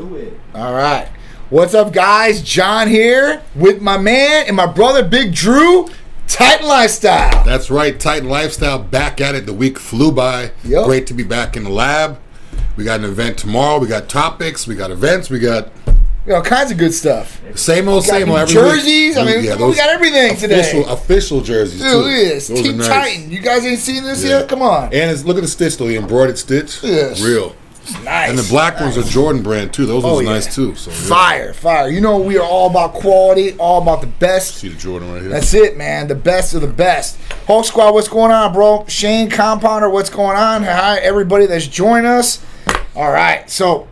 right. Do it. All right. What's up, guys? John here with my man and my brother, Big Drew, Titan Lifestyle. That's right, Titan Lifestyle back at it. The week flew by. Yup. Great to be back in the lab. We got an event tomorrow. We got topics. We got events. We got We got all kinds of good stuff. same old, We got same old. every week. jerseys. I mean, we those got everything today. official, Official jerseys Dude, too. look at this. Those Team nice. Titan. You guys ain't seen this Yeah. yet? Come on. And it's look at the stitch though, the embroidered stitch. Yes. Real. Nice. And the black ones are Jordan brand too. Those Oh, ones yeah. nice too. So yeah. Fire, fire. You know, we are all about quality, all about the best. See the Jordan right here. That's it, man. The best of the best. Hulk Squad, what's going on, bro? Shane Compounder, what's going on? Hi, everybody that's joined us. All right, so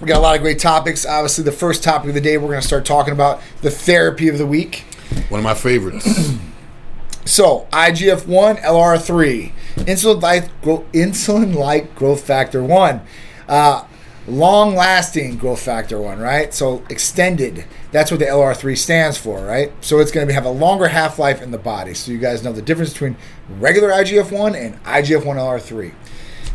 we got a lot of great topics. Obviously, the first topic of the day, we're going to start talking about the therapy of the week. One of my favorites. So, IGF 1, LR 3, insulin like, growth factor 1. Uh, long lasting growth factor 1, right? So, extended. That's what the LR3 stands for, right? So, it's going to have a longer half life in the body. So, you guys know the difference between regular IGF 1 and IGF 1 LR3.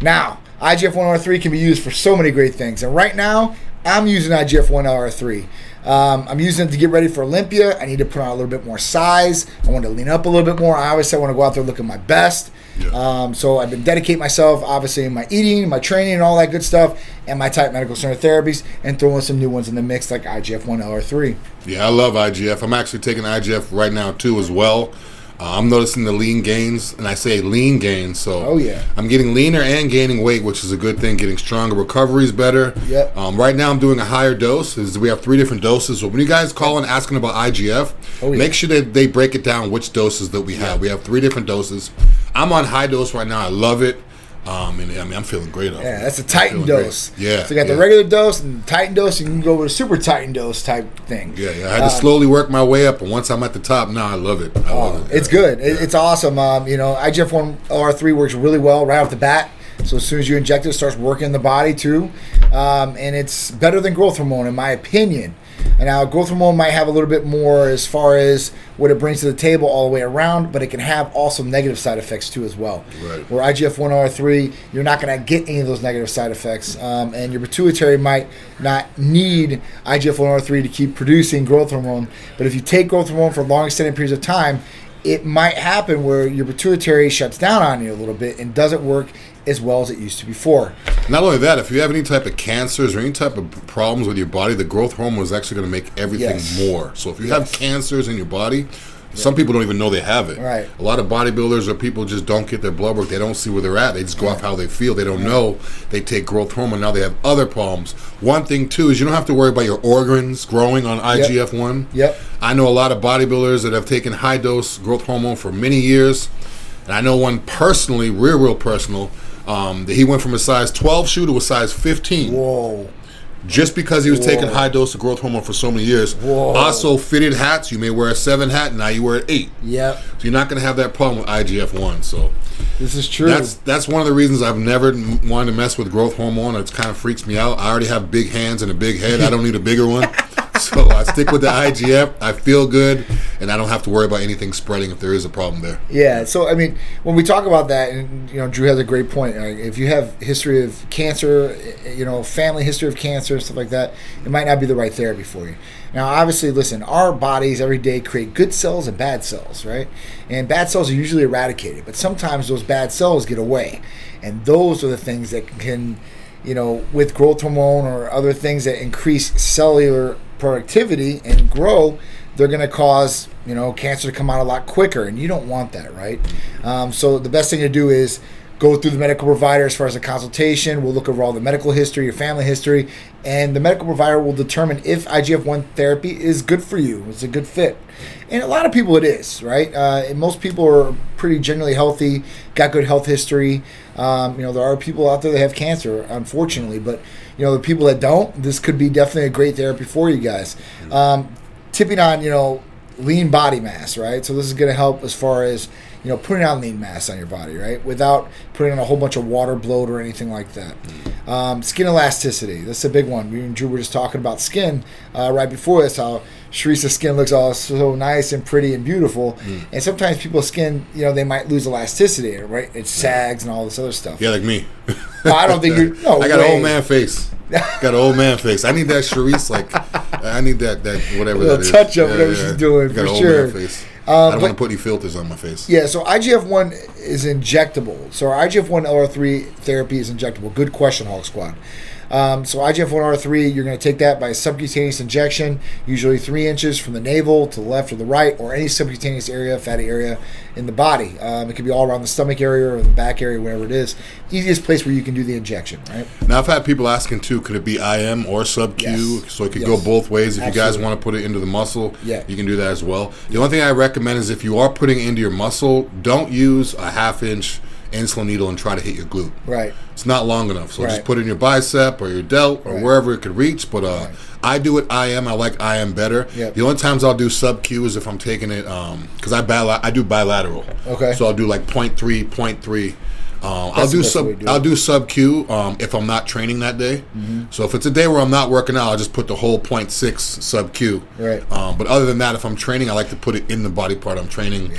Now, IGF 1 LR3 can be used for so many great things. And right now, I'm using IGF 1 LR3. Um, I'm using it to get ready for Olympia. I need to put on a little bit more size. I want to lean up a little bit more. I obviously want to go out there looking my best. Yeah. Um, so I've been dedicating myself, obviously, in my eating, my training, and all that good stuff, and my Titan medical center therapies, and throwing some new ones in the mix like IGF 1 LR3. Yeah, I love IGF. I'm actually taking IGF right now too as well. Uh, I'm noticing the lean gains, and I say lean gains. So Oh, yeah. I'm getting leaner and gaining weight, which is a good thing. Getting stronger, recovery is better. Yep. Um, right now, I'm doing a higher dose. Is we have three different doses. So when you guys call and asking about IGF, Oh, yeah. make sure that they break it down which doses that we have. We have three different doses. I'm on high dose right now. I love it. Um, and I mean, I'm feeling great. Yeah, that's a Titan feeling great. dose. Yeah. So you got yeah. the regular dose and Titan dose, and you can go with a super Titan dose type thing. Yeah, yeah. I had to Um, slowly work my way up, and once I'm at the top, now I love it. I love Oh, it. it's Yeah. good. It, It's awesome. Um, you know, IGF one R three works really well right off the bat. So as soon as you inject it, it starts working in the body too, um, and it's better than growth hormone in my opinion. And now growth hormone might have a little bit more as far as what it brings to the table all the way around, but it can have also negative side effects too as well. Right. Where IGF one LR3, you're not going to get any of those negative side effects, um, and your pituitary might not need IGF one LR3 to keep producing growth hormone. But if you take growth hormone for long extended periods of time, it might happen where your pituitary shuts down on you a little bit and doesn't work as well as it used to before. Not only that, if you have any type of cancers or any type of problems with your body, the growth hormone is actually going to make everything Yes. more. So if you have cancers in your body, some people don't even know they have it. Right. A lot of bodybuilders or people just don't get their blood work. They don't see where they're at. They just go off how they feel. They don't know. They take growth hormone. Now they have other problems. One thing too is you don't have to worry about your organs growing on IGF one. Yep. I know a lot of bodybuilders that have taken high dose growth hormone for many years. And I know one personally, real, real personal, um, that he went from a size 12 shoe to a size 15 Whoa. just because he was taking high dose of growth hormone for so many years. Whoa. Also, fitted hats, you may wear a 7 hat, now you wear an 8. Yep. So you're not going to have that problem with IGF 1. So This is true. that's that's one of the reasons I've never wanted to mess with growth hormone. It kind of freaks me out. I already have big hands and a big head. I don't need a bigger one. So I stick with the IGF. I feel good, and I don't have to worry about anything spreading if there is a problem there. Yeah, so I mean, when we talk about that, and you know, Drew has a great point. Like, if you have history of cancer, eh, you know, family history of cancer and stuff like that, it might not be the right therapy for you. Now, obviously, listen, our bodies every day create good cells and bad cells, right? And bad cells are usually eradicated, but sometimes those bad cells get away, and those are the things that can, you know, with growth hormone or other things that increase cellular productivity and grow, they're going to cause you know cancer to come out a lot quicker, and you don't want that, right? Um, so the best thing to do is go through the medical provider as far as a consultation. We'll look over all the medical history, your family history, and the medical provider will determine if IGF one therapy is good for you. It's a good fit, and a lot of people it is, right? Uh, most people are pretty generally healthy, got good health history. Um, you know, there are people out there that have cancer, unfortunately, but you know the people that don't, this could be definitely a great therapy for you guys. Um, tipping on, you know, lean body mass, right? So this is going to help as far as you know putting on lean mass on your body, right? Without putting on a whole bunch of water bloat or anything like that. Um, skin elasticity, that's a big one. Me and Drew were just talking about skin uh, right before this. How Sharice's skin looks all so nice and pretty and beautiful, and sometimes people's skin, you know, they might lose elasticity, right? It sags and all this other stuff. Yeah, like me. Well, I don't think you're. No I got way. an old man face. Got an old man face. I need that Charisse like. I need that that whatever that is. touch up, whatever she's doing, Got for sure. man face. Uh, I don't want to put any filters on my face. Yeah, so IGF one is injectable. So our IGF one LR three therapy is injectable. Good question, Hulk Squad. Um, so IGF one R three, you're going to take that by subcutaneous injection, usually three inches from the navel to the left or the right, or any subcutaneous area, fatty area in the body. Um, it could be all around the stomach area or the back area, whatever it is. Easiest place where you can do the injection, right? Now I've had people asking too, could it be IM or sub Q? Yes. So it could Yes. go both ways. If you guys want to put it into the muscle, Yeah. you can do that as well. The only thing I recommend is if you are putting into your muscle, don't use a half inch insulin needle and try to hit your glute. Right. It's not long enough. So Right. just put it in your bicep or your delt or Right. wherever it could reach. But uh, I do it IM. I like IM better. Yep. The only times I'll do sub Q is if I'm taking it because I bila- I do bilateral. Okay. So I'll do like 0.3, 0.3. Um, I'll do best way to sub. do. I'll do sub Q um, if I'm not training that day. Mm-hmm. So if it's a day where I'm not working out, I'll just put the whole 0.6 sub Q. Right. Um, but other than that, if I'm training, I like to put it in the body part I'm training.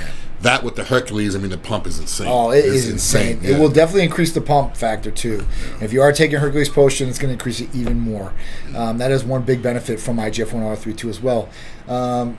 That with the Hercules, I mean, the pump is insane. Oh, it It's is insane. It yeah. will definitely increase the pump factor too. If you are taking Hercules potion, it's going to increase it even more. Um, that is one big benefit from IGF-1R3 too as well. Um,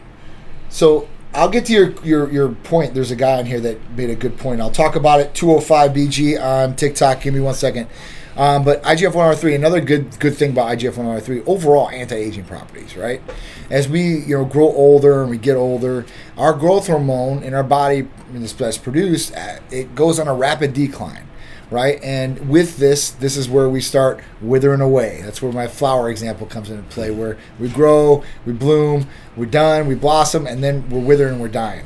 so I'll get to your, your your point. There's a guy in here that made a good point. I'll talk about it. 205 BG on TikTok. Give me one second. Um, but IGF-1R3, another good good thing about IGF-1R3, overall anti-aging properties, right? As we you know grow older and we get older, our growth hormone in our body that's produced, uh, it goes on a rapid decline right? And with this, this is where we start withering away. That's where my flower example comes into play, where we grow, we bloom, we're done, we blossom, and then we're withering we're dying.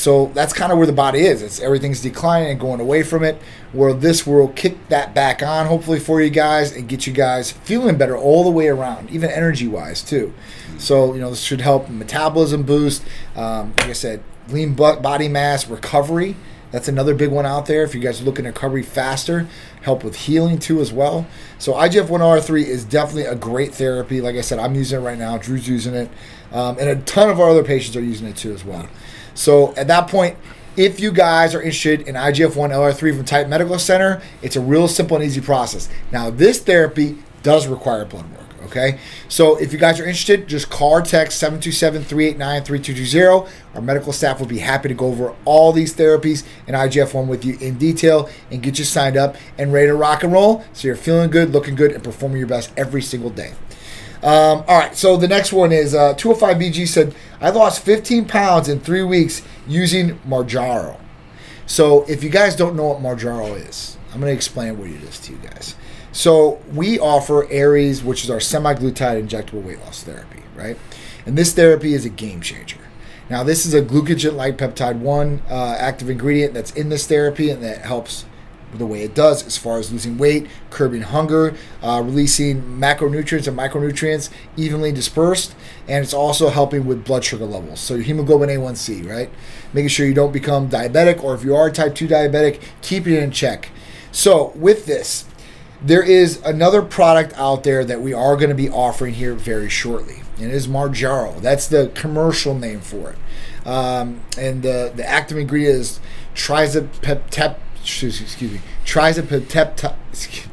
So that's kind of where the body is. It's everything's declining and going away from it. Where this will kick that back on, hopefully for you guys, and get you guys feeling better all the way around, even energy wise too. So you know this should help metabolism boost. Um, like I said, lean body mass recovery. That's another big one out there. If you guys are looking to recovery faster, help with healing too as well. So IGF-1R3 is definitely a great therapy. Like I said, I'm using it right now. Drew's using it, um, and a ton of our other patients are using it too as well. So at that point, if you guys are interested in IGF-1 LR3 from Titan Medical Center, it's a real simple and easy process. Now, this therapy does require blood work. Okay, so if you guys are interested, just call or text 727-389-3220. Our medical staff will be happy to go over all these therapies and IGF-1 with you in detail and get you signed up and ready to rock and roll so you're feeling good, looking good, and performing your best every single day. Um, all right, so the next one is uh, 205BG said, I lost 15 pounds in three weeks using Mounjaro. So if you guys don't know what Mounjaro is, I'm going to explain what it is to you guys. So we offer Aries, which is our semaglutide injectable weight loss therapy, right? And this therapy is a game changer. Now, this is a glucagon-like peptide one uh, active ingredient that's in this therapy, and that helps the way it does as far as losing weight, curbing hunger, uh, releasing macronutrients and micronutrients evenly dispersed, and it's also helping with blood sugar levels. So your hemoglobin A1C, right? Making sure you don't become diabetic, or if you are type 2 diabetic, keeping it in check. So with this, there is another product out there that we are going to be offering here very shortly. And it is Mounjaro. That's the commercial name for it. Um, and the, the active ingredient is trizapeptep, excuse me, trizapeptide,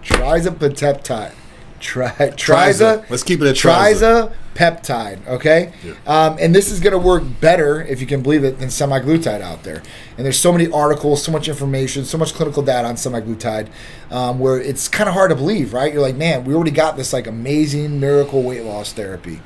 trizapeptide, tri, triza, Let's keep it a triza. Peptide, okay? Yeah. Um, and this is going to work better, if you can believe it, than semaglutide out there. And there's so many articles, so much information, so much clinical data on semaglutide, um, where it's kind of hard to believe, right? You're like, man, we already got this like amazing miracle weight loss therapy,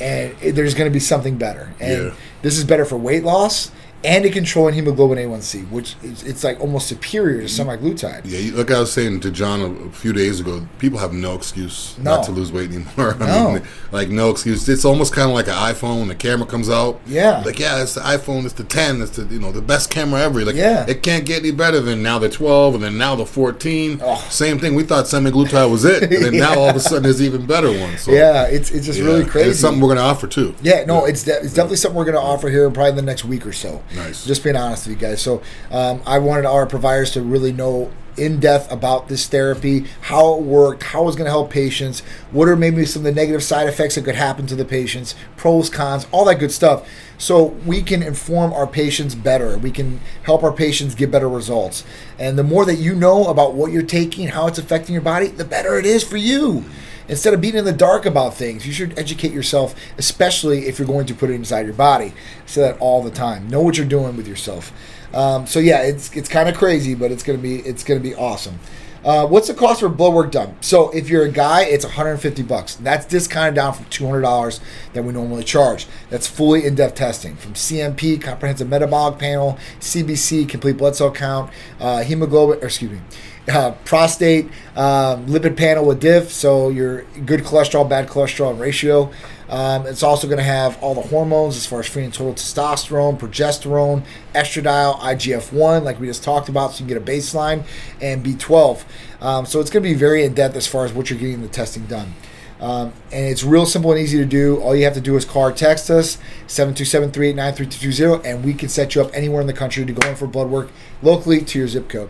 and it, there's going to be something better. And Yeah. this is better for weight loss and to controlling hemoglobin A1C, which is, it's like almost superior to semaglutide. Yeah, like I was saying to John a, a few days ago, people have no excuse No. not to lose weight anymore. I No. mean, like no excuse. It's almost kind of like an iPhone. when The camera comes out. Yeah. Like yeah, it's the iPhone. It's the 10. It's the you know the best camera ever. Like Yeah. it can't get any better than now the 12 and then now the 14. Oh. Same thing. We thought semaglutide was it, and then now all of a sudden there's even better ones. So, Yeah, it's it's just yeah. really And crazy. it's something we're gonna offer too. Yeah, no, it's de- it's definitely something we're going to offer here probably in the next week or so. Nice. Just being honest with you guys. So um, I wanted our providers to really know in depth about this therapy, how it worked, how it's going to help patients, what are maybe some of the negative side effects that could happen to the patients, pros, cons, all that good stuff. So we can inform our patients better. We can help our patients get better results. And the more that you know about what you're taking, how it's affecting your body, the better it is for you instead of being in the dark about things, you should educate yourself, especially if you're going to put it inside your body. I say that all the time. Know what you're doing with yourself. Um, so yeah, it's it's kind of crazy, but it's gonna be it's gonna be awesome. Uh, what's the cost for blood work done? So if you're a guy, it's 150 bucks. That's discounted down from $200 that we normally charge. That's fully in-depth testing from CMP, comprehensive metabolic panel, CBC, complete blood cell count, uh, hemoglobin, excuse me, uh, prostate, um, lipid panel with diff, so your good cholesterol, bad cholesterol ratio. Um, it's also going to have all the hormones as far as free and total testosterone, progesterone, estradiol, IGF 1, like we just talked about, so you can get a baseline, and B12. Um, so it's going to be very in depth as far as what you're getting the testing done. Um, and it's real simple and easy to do. All you have to do is call or text us, 727 389 3220, and we can set you up anywhere in the country to go in for blood work locally to your zip code.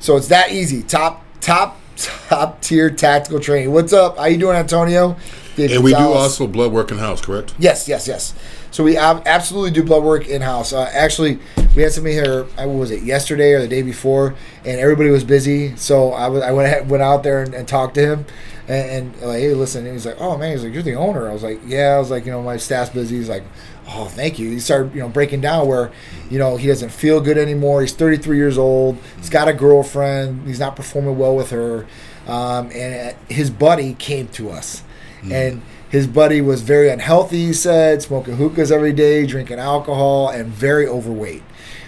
So it's that easy. Top, top, top tier tactical training. What's up? How you doing, Antonio? Dave and we do also blood work in house, correct? Yes, yes, yes. So we absolutely do blood work in house. Uh, actually, we had somebody here. Uh, what was it? Yesterday or the day before, and everybody was busy. So I, was, I went went out there and, and talked to him, and, and like, hey, listen. And he's like, oh man, he's like, you're the owner. I was like, yeah. I was like, you know, my staff's busy. He's like, oh, thank you. He started, you know, breaking down where, you know, he doesn't feel good anymore. He's 33 years old. He's got a girlfriend. He's not performing well with her, um, and his buddy came to us, mm. and his buddy was very unhealthy, he said, smoking hookahs every day, drinking alcohol, and very overweight.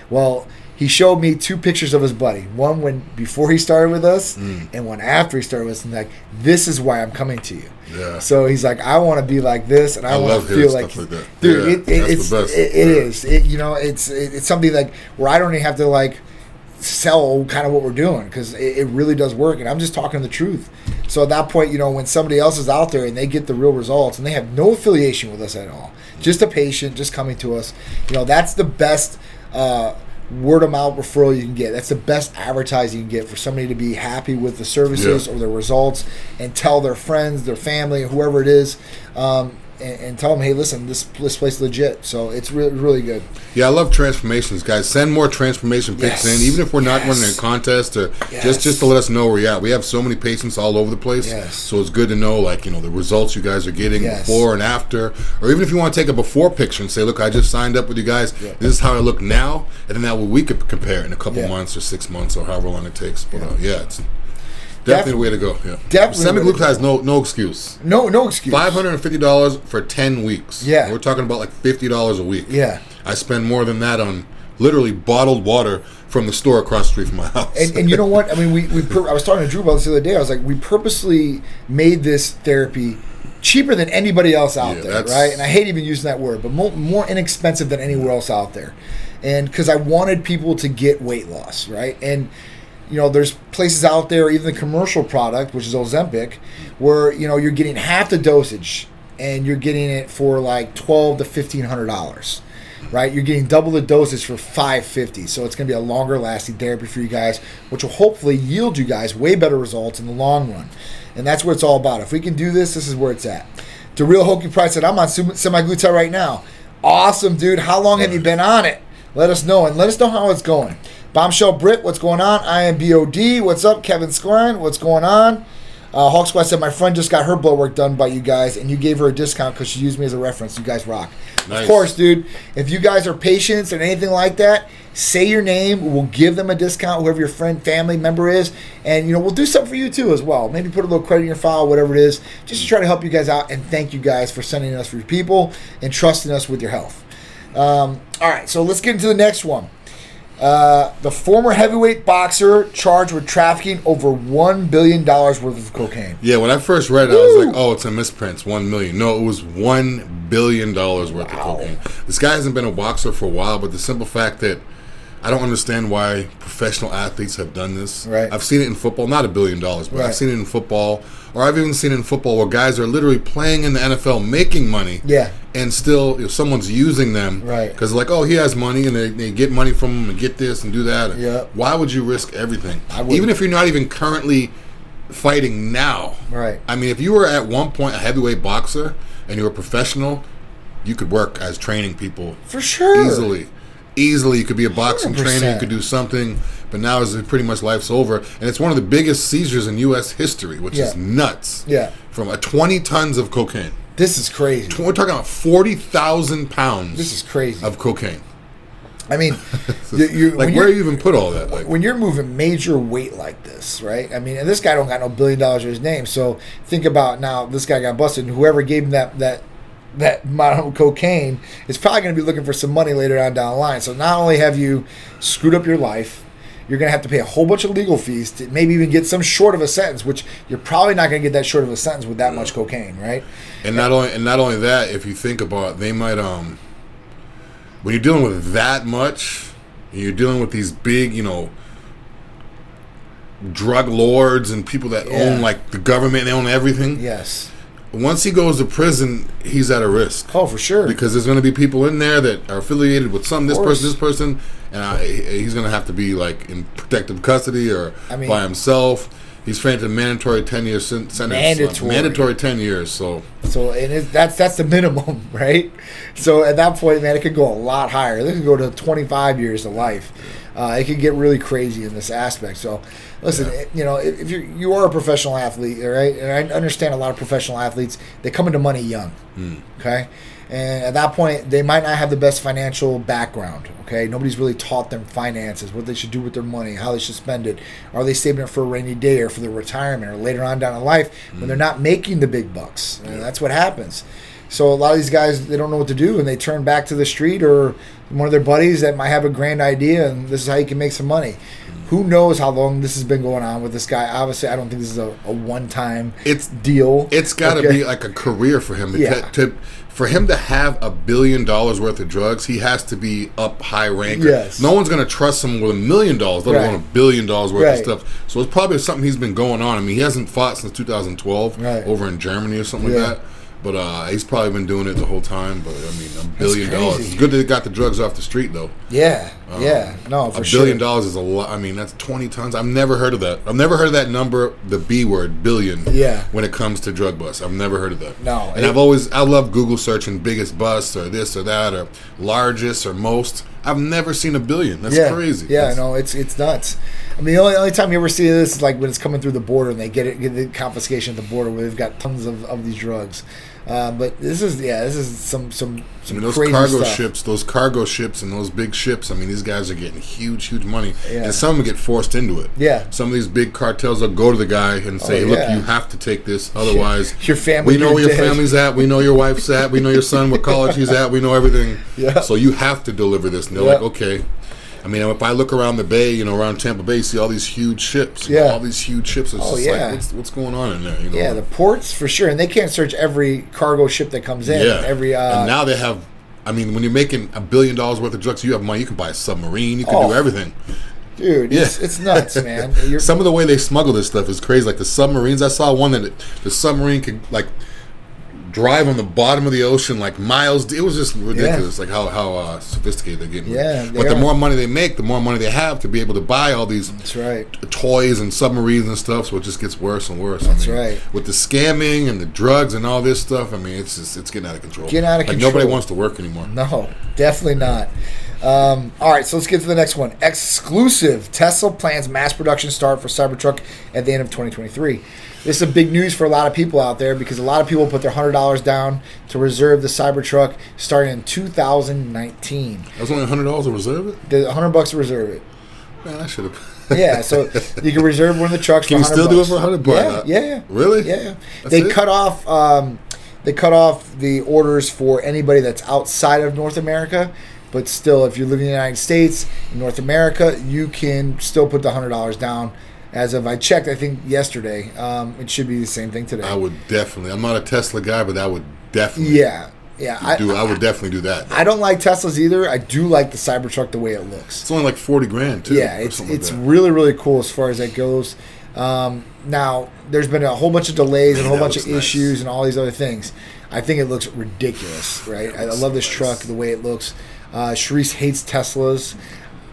Well, he showed me two pictures of his buddy. One when before he started with us, mm. and one after he started with us. And like, this is why I'm coming to you. Yeah. So he's like, I want to be like this, and I, I want to feel like, like dude. Yeah, it, it, it's it, it yeah. is. It, you know, it's it's something like where I don't even have to like sell kind of what we're doing because it, it, really does work and i'm just talking the truth so at that point you know when somebody else is out there and they get the real results and they have no affiliation with us at all just a patient just coming to us you know that's the best uh, word of mouth referral you can get that's the best advertising you can get for somebody to be happy with the services yeah. or the results and tell their friends their family whoever it is um, and, and, tell them, hey, listen, this this place is legit. So it's really really good. Yeah, I love transformations, guys. Send more transformation pics yes. in, even if we're not yes. running a contest or yes. just just to let us know where you're at. We have so many patients all over the place, yes. so it's good to know, like you know, the results you guys are getting before and after, or even if you want to take a before picture and say, look, I just signed up with you guys. Yeah. This is how I look now, and then that way we could compare in a couple yeah. months or six months or however long it takes. But yeah, uh, yeah it's Definitely the way to go. Yeah. Definitely. Semaglutide has no no excuse. No no excuse. Five hundred and fifty dollars for ten weeks. Yeah. We're talking about like fifty dollars a week. Yeah. I spend more than that on literally bottled water from the store across the street from my house. And, and you know what? I mean, we, we I was talking to Drew about this the other day. I was like, we purposely made this therapy cheaper than anybody else out yeah, there, right? And I hate even using that word, but more, more inexpensive than anywhere else out there. And because I wanted people to get weight loss, right? And you know, there's places out there, even the commercial product, which is Ozempic, where you know you're getting half the dosage and you're getting it for like twelve to fifteen hundred dollars. Right, you're getting double the dosage for 550, so it's going to be a longer lasting therapy for you guys, which will hopefully yield you guys way better results in the long run. And that's what it's all about. If we can do this, this is where it's at. The real Hokey Price that I'm on semaglutide right now. Awesome, dude. How long have you been on it? Let us know and let us know how it's going. Bombshell Brit, what's going on? I am BOD. What's up, Kevin Sklein? What's going on? Uh, Hawk Squad said my friend just got her blood work done by you guys, and you gave her a discount because she used me as a reference. You guys rock. Nice. Of course, dude. If you guys are patients and anything like that, say your name. We'll give them a discount, whoever your friend, family member is, and you know we'll do something for you too as well. Maybe put a little credit in your file, whatever it is, just to try to help you guys out and thank you guys for sending us for your people and trusting us with your health. Um, all right, so let's get into the next one. Uh, the former heavyweight boxer charged with trafficking over one billion dollars worth of cocaine. Yeah, when I first read it, Woo! I was like, "Oh, it's a misprint. One million. No, it was one billion dollars worth wow. of cocaine. This guy hasn't been a boxer for a while, but the simple fact that I don't understand why professional athletes have done this. Right. I've seen it in football, not a billion dollars, but Right. I've seen it in football, or I've even seen it in football where guys are literally playing in the NFL, making money, Yeah. and still if someone's using them, Right. Because like, oh, he has money, and they, they get money from him and get this and do that. Yeah. Why would you risk everything, even if you're not even currently fighting now? Right. I mean, if you were at one point a heavyweight boxer and you were a professional, you could work as training people For sure. easily. Easily, you could be a boxing trainer. You could do something, but now is pretty much life's over, and it's one of the biggest seizures in U.S. history, which is nuts. Yeah. from a twenty tons of cocaine. This is crazy. We're talking about forty thousand pounds This is crazy. of cocaine. I mean, you, you, Like, where you even put all that? Like, when you're moving major weight like this, right? I mean, and this guy don't got no billion dollars in his name. So think about now, this guy got busted, and whoever gave him that that that amount of cocaine is probably going to be looking for some money later on down the line. So not only have you screwed up your life, you're going to have to pay a whole bunch of legal fees to maybe even get some short of a sentence, which you're probably not going to get that short of a sentence with that much cocaine, right? And not only and not only that, if you think about, it, they might um when you're dealing with that much, and you're dealing with these big, you know, drug lords and people that Yeah. own like the government, they own everything. Yes. Once he goes to prison, he's at a risk Oh, for sure. because there's going to be people in there that are affiliated with some this person, this person, and uh, I, he's going to have to be like in protective custody or I mean- by himself. He's facing a mandatory ten year sen- sentence. Mandatory. mandatory ten years. So So and it, that's that's the minimum, right? So at that point, man, it could go a lot higher. It could go to 25 years to life. Uh, it could get really crazy in this aspect. So, listen, Yeah. it- you know, if, you you are a professional athlete, all right, and I understand a lot of professional athletes, they come into money young, okay, and at that point, they might not have the best financial background. Okay, nobody's really taught them finances, what they should do with their money, how they should spend it. Are they saving it for a rainy day or for their retirement or later on down in life when they're not making the big bucks? And that's what happens. So a lot of these guys they don't know what to do and they turn back to the street or one of their buddies that might have a grand idea and this is how you can make some money. Who knows how long this has been going on with this guy? Obviously, I don't think this is a, a one-time It's- deal. it's got to Okay? be like a career for him. To, Yeah. to for him to have a billion dollars worth of drugs, he has to be up high rank. Yes. No one's going to trust him with a million dollars, let Right. alone a billion dollars worth Right. of stuff. So it's probably something he's been going on. I mean, he hasn't fought since 2012 Right. over in Germany or something Yeah. like that. But uh, he's probably been doing it the whole time. But I mean, a billion dollars. It's good that they got the drugs off the street, though. yeah, yeah, no, for Um, a sure. billion dollars is a lot. I mean, that's 20 tons. I've never heard of that. I've never heard of that number, the B word, billion. Yeah. When it comes to drug busts, I've never heard of that. No, And it- I've always, I love Google searching biggest bust or this or that or largest or most. I've never seen a billion. That's yeah, crazy. Yeah, That's- no, it's it's nuts. I mean, the only, only time you ever see this is like when it's coming through the border and they get it, get the confiscation at the border where they've got tons of, of these drugs. Uh, but this is yeah, this is some some I mean, those cargo stuff. ships, those cargo ships, and those big ships. I mean, these guys are getting huge, huge money, Yeah. and some of them get forced into it. Yeah. Some of these big cartels will go to the guy and say, Oh, "Look, you have to take this, otherwise, Your family, We know where your dead." family's at. We know your wife's at. We know your son, what college he's at. We know everything. Yeah. So you have to deliver this." And they're Yeah. like, "Okay." I mean, if I look around the bay, you know, around Tampa Bay, see all these huge ships. you know, Yeah. all these huge ships. It's Oh, just yeah. like, what's, what's going on in there? You know? Yeah, the ports for sure, and they can't search every cargo ship that comes in. Yeah. Every uh, and now they have. I mean, when you're making a billion dollars worth of drugs, you have money. You can buy a submarine. You can Oh. do everything. dude, it's, Yeah. it's nuts, man. Some of the way they smuggle this stuff is crazy. Like the submarines, I saw one that the submarine could like drive on the bottom of the ocean like miles. It was just ridiculous. Like how how uh, sophisticated they're getting. Yeah, they but the more money they make, the more money they have to be able to buy all these that's right. toys and submarines and stuff. So it just gets worse and worse. That's I mean, right. With the scamming and the drugs and all this stuff, I mean, it's just it's getting out of control. Getting out of like control. nobody wants to work anymore. No, definitely not. Um, all right, so let's get to the next one. Exclusive. Tesla plans mass production start for Cybertruck at the end of 2023. This is a big news for a lot of people out there because a lot of people put their hundred dollars down to reserve the Cybertruck starting in 2019. That's only hundred dollars to reserve it. The hundred bucks to reserve it. Man, I should have. Yeah, so you can reserve one of the trucks. Can you still 100 do it bucks. for 100 bucks? Yeah, yeah, yeah. Really? Yeah, they it? cut off. Um, they cut off the orders for anybody that's outside of North America, but still, if you live in the United States, in North America, you can still put the hundred dollars down. As of I checked, I think yesterday, um, it should be the same thing today. I would definitely. I'm not a Tesla guy, but I would definitely. yeah, Yeah, I- do. I, would definitely do that. I don't like Teslas either. I do like the Cybertruck the way it looks. it's only like forty grand too. Yeah, or it's like it's really really cool as far as that goes. Um, now, there's been a whole bunch of delays and a whole bunch of nice. issues and all these other things. I think it looks ridiculous, right? I, I love this nice. truck, the way it looks. Uh, Sharice hates Teslas.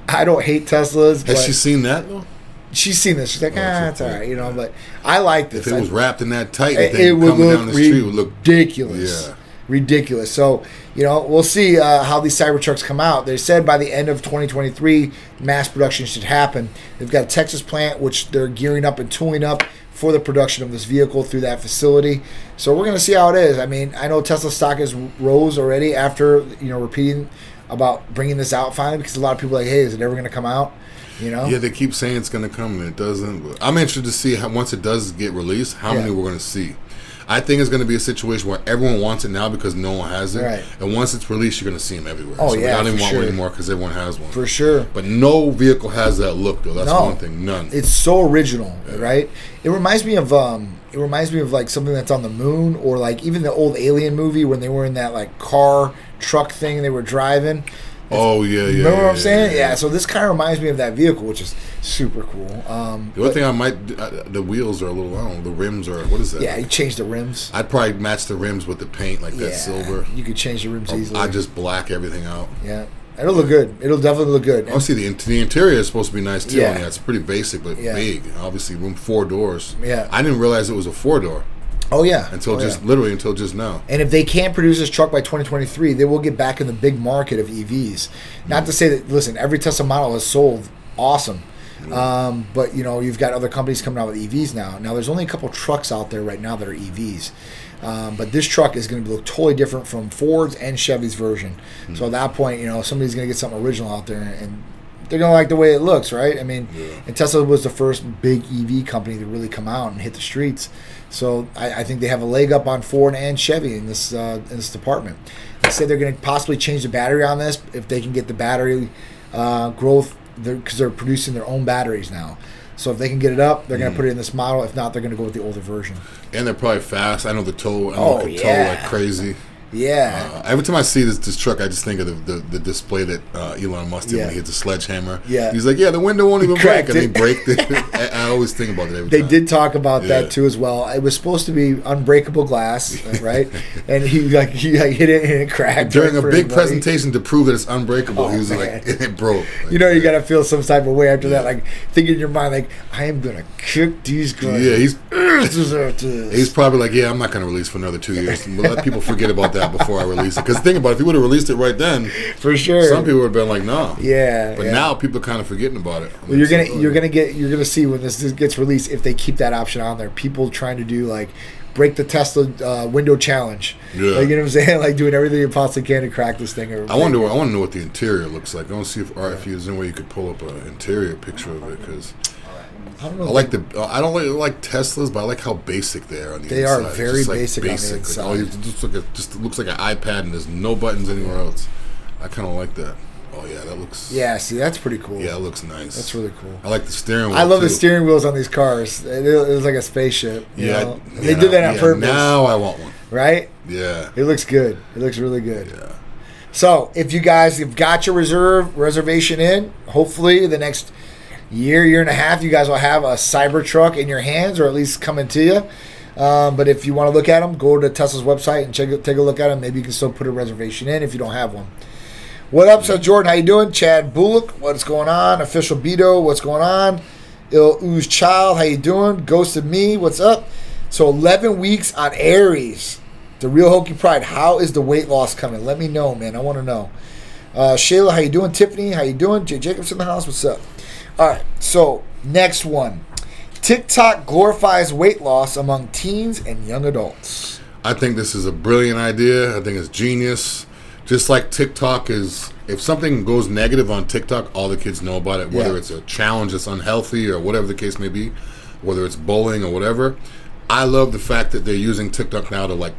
I don't hate Teslas, but Has she seen that though? she's seen this. She's like, Oh, ah, it's all right, you know. But I like this. If it was wrapped in that tight, it, thing it would coming look down the street would look ridiculous. Yeah. Ridiculous. So, you know, we'll see uh, how these Cybertrucks come out. They said by the end of 2023, mass production should happen. They've got a Texas plant, which they're gearing up and tooling up for the production of this vehicle through that facility. So we're going to see how it is. I mean, I know Tesla stock has rose already after, you know, repeating about bringing this out finally because a lot of people are like, hey, is it ever going to come out? You know? Yeah, they keep saying it's going to come and it doesn't. I'm interested to see how once it does get released, how Yeah. many we're going to see. I think it's going to be a situation where everyone wants it now because no one has it, Right. and once it's released, you're going to see them everywhere. Oh, so yeah, I don't even want sure. one anymore because everyone has one. For sure. But no vehicle has that look though. That's No. one thing. None. It's so original, right? It reminds me of um, it reminds me of like something that's on the moon, or like even the old Alien movie when they were in that like car truck thing they were driving. oh yeah, yeah. Remember what I'm saying? yeah, Yeah. So this kind of reminds me of that vehicle, which is super cool. Um, The only thing I might, do- uh, the wheels are a little. I don't know. The rims are. What is that? yeah, you change the rims. I'd probably match the rims with the paint, like yeah, that silver. You could change the rims easily. I just black everything out. yeah, it'll look good. It'll definitely look good. Obviously, the, in- the interior is supposed to be nice too. Yeah. Yeah, it's pretty basic but Yeah. big. Obviously, room four doors. Yeah. I didn't realize it was a four door oh yeah, until Oh, just yeah. literally until just now. And if they can't produce this truck by 2023, they will get back in the big market of EVs. Not to say that, listen, every Tesla model is sold awesome. Um, but, you know, you've got other companies coming out with EVs now. Now, there's only a couple trucks out there right now that are EVs. Um, but this truck is going to look totally different from Ford's and Chevy's version. So at that point, you know, somebody's going to get something original out there and they're going to like the way it looks, right? I mean, and Tesla was the first big EV company to really come out and hit the streets. So I, I think they have a leg up on Ford and Chevy in this uh, in this department. They said they're going to possibly change the battery on this if they can get the battery uh, growth because they're, producing their own batteries now. So if they can get it up, they're going to put it in this model. If not, they're going to go with the older version. And they're probably fast. I know the tow. I know Oh, can yeah. tow like crazy. Yeah, Uh, every time I see this, this truck, I just think of the, the, the display that uh, Elon Musk did Yeah. when he hits the sledgehammer. Yeah. he's like, "Yeah, the window won't even break," cracked and he it. braked it. I, I always think about it every they time. did talk about Yeah. that too as well. It was supposed to be unbreakable glass, right? and he like he like, hit it and it cracked during right a big everybody. presentation to prove that it's unbreakable. Oh, he was man. like, "It broke." Like, You know, you gotta feel some type of way after that, like thinking in your mind, like I am gonna kick these guys. yeah, he's. He's probably like, yeah, I'm not going to release for another two years. Let people forget about that before I release it. Because think about it, if he would have released it right then, for sure. some people would have been like, no. yeah, But yeah. now people are kind of forgetting about it. Well, you're gonna So, you're gonna get you're gonna see when this gets released if they keep that option on there. People trying to do like break the Tesla uh, window challenge. Yeah. Like you know what I'm saying? Like doing everything you possibly can to crack this thing. I wonder. I want to know what the interior looks like. I want to see if, or if there's any way you could pull up an interior picture of it. Because I don't know. I like the. I don't like, like Teslas, but I like how basic they are on the They inside. are very like, basic on the Like, inside. all you- just look at, just looks like an iPad, and there's no buttons anywhere else. I kind of like that. Oh yeah, that looks. Yeah, see, that's pretty cool. Yeah, it looks nice. that's really cool. I like the steering wheel. I love the steering wheels on these cars. It, it was like a spaceship. Yeah, know? they did that on yeah, purpose, Now I want one. right? Yeah, It looks good. It looks really good. yeah. So, if you guys have got your reserve reservation in, hopefully the next year, year and a half, you guys will have a Cybertruck in your hands, or at least coming to you. Um, but if you want to look at them, go to Tesla's website and check, take a look at them. Maybe you can still put a reservation in if you don't have one. What up, so Jordan? How you doing? Chad Bullock, what's going on? Official Beto, what's going on? Il Ooze Child, how you doing? Ghost of Me, what's up? So 11 weeks on Aries. The real Hokey Pride. How is the weight loss coming? Let me know, man. I want to know. Uh, Shayla, how you doing? Tiffany, how you doing? Jay Jacobs in the house. What's up? All right. So next one. TikTok glorifies weight loss among teens and young adults. I think this is a brilliant idea. I think it's genius. Just like TikTok is, if something goes negative on TikTok, all the kids know about it. Whether Yeah. it's a challenge that's unhealthy or whatever the case may be, whether it's bullying or whatever. I love the fact that they're using TikTok now to like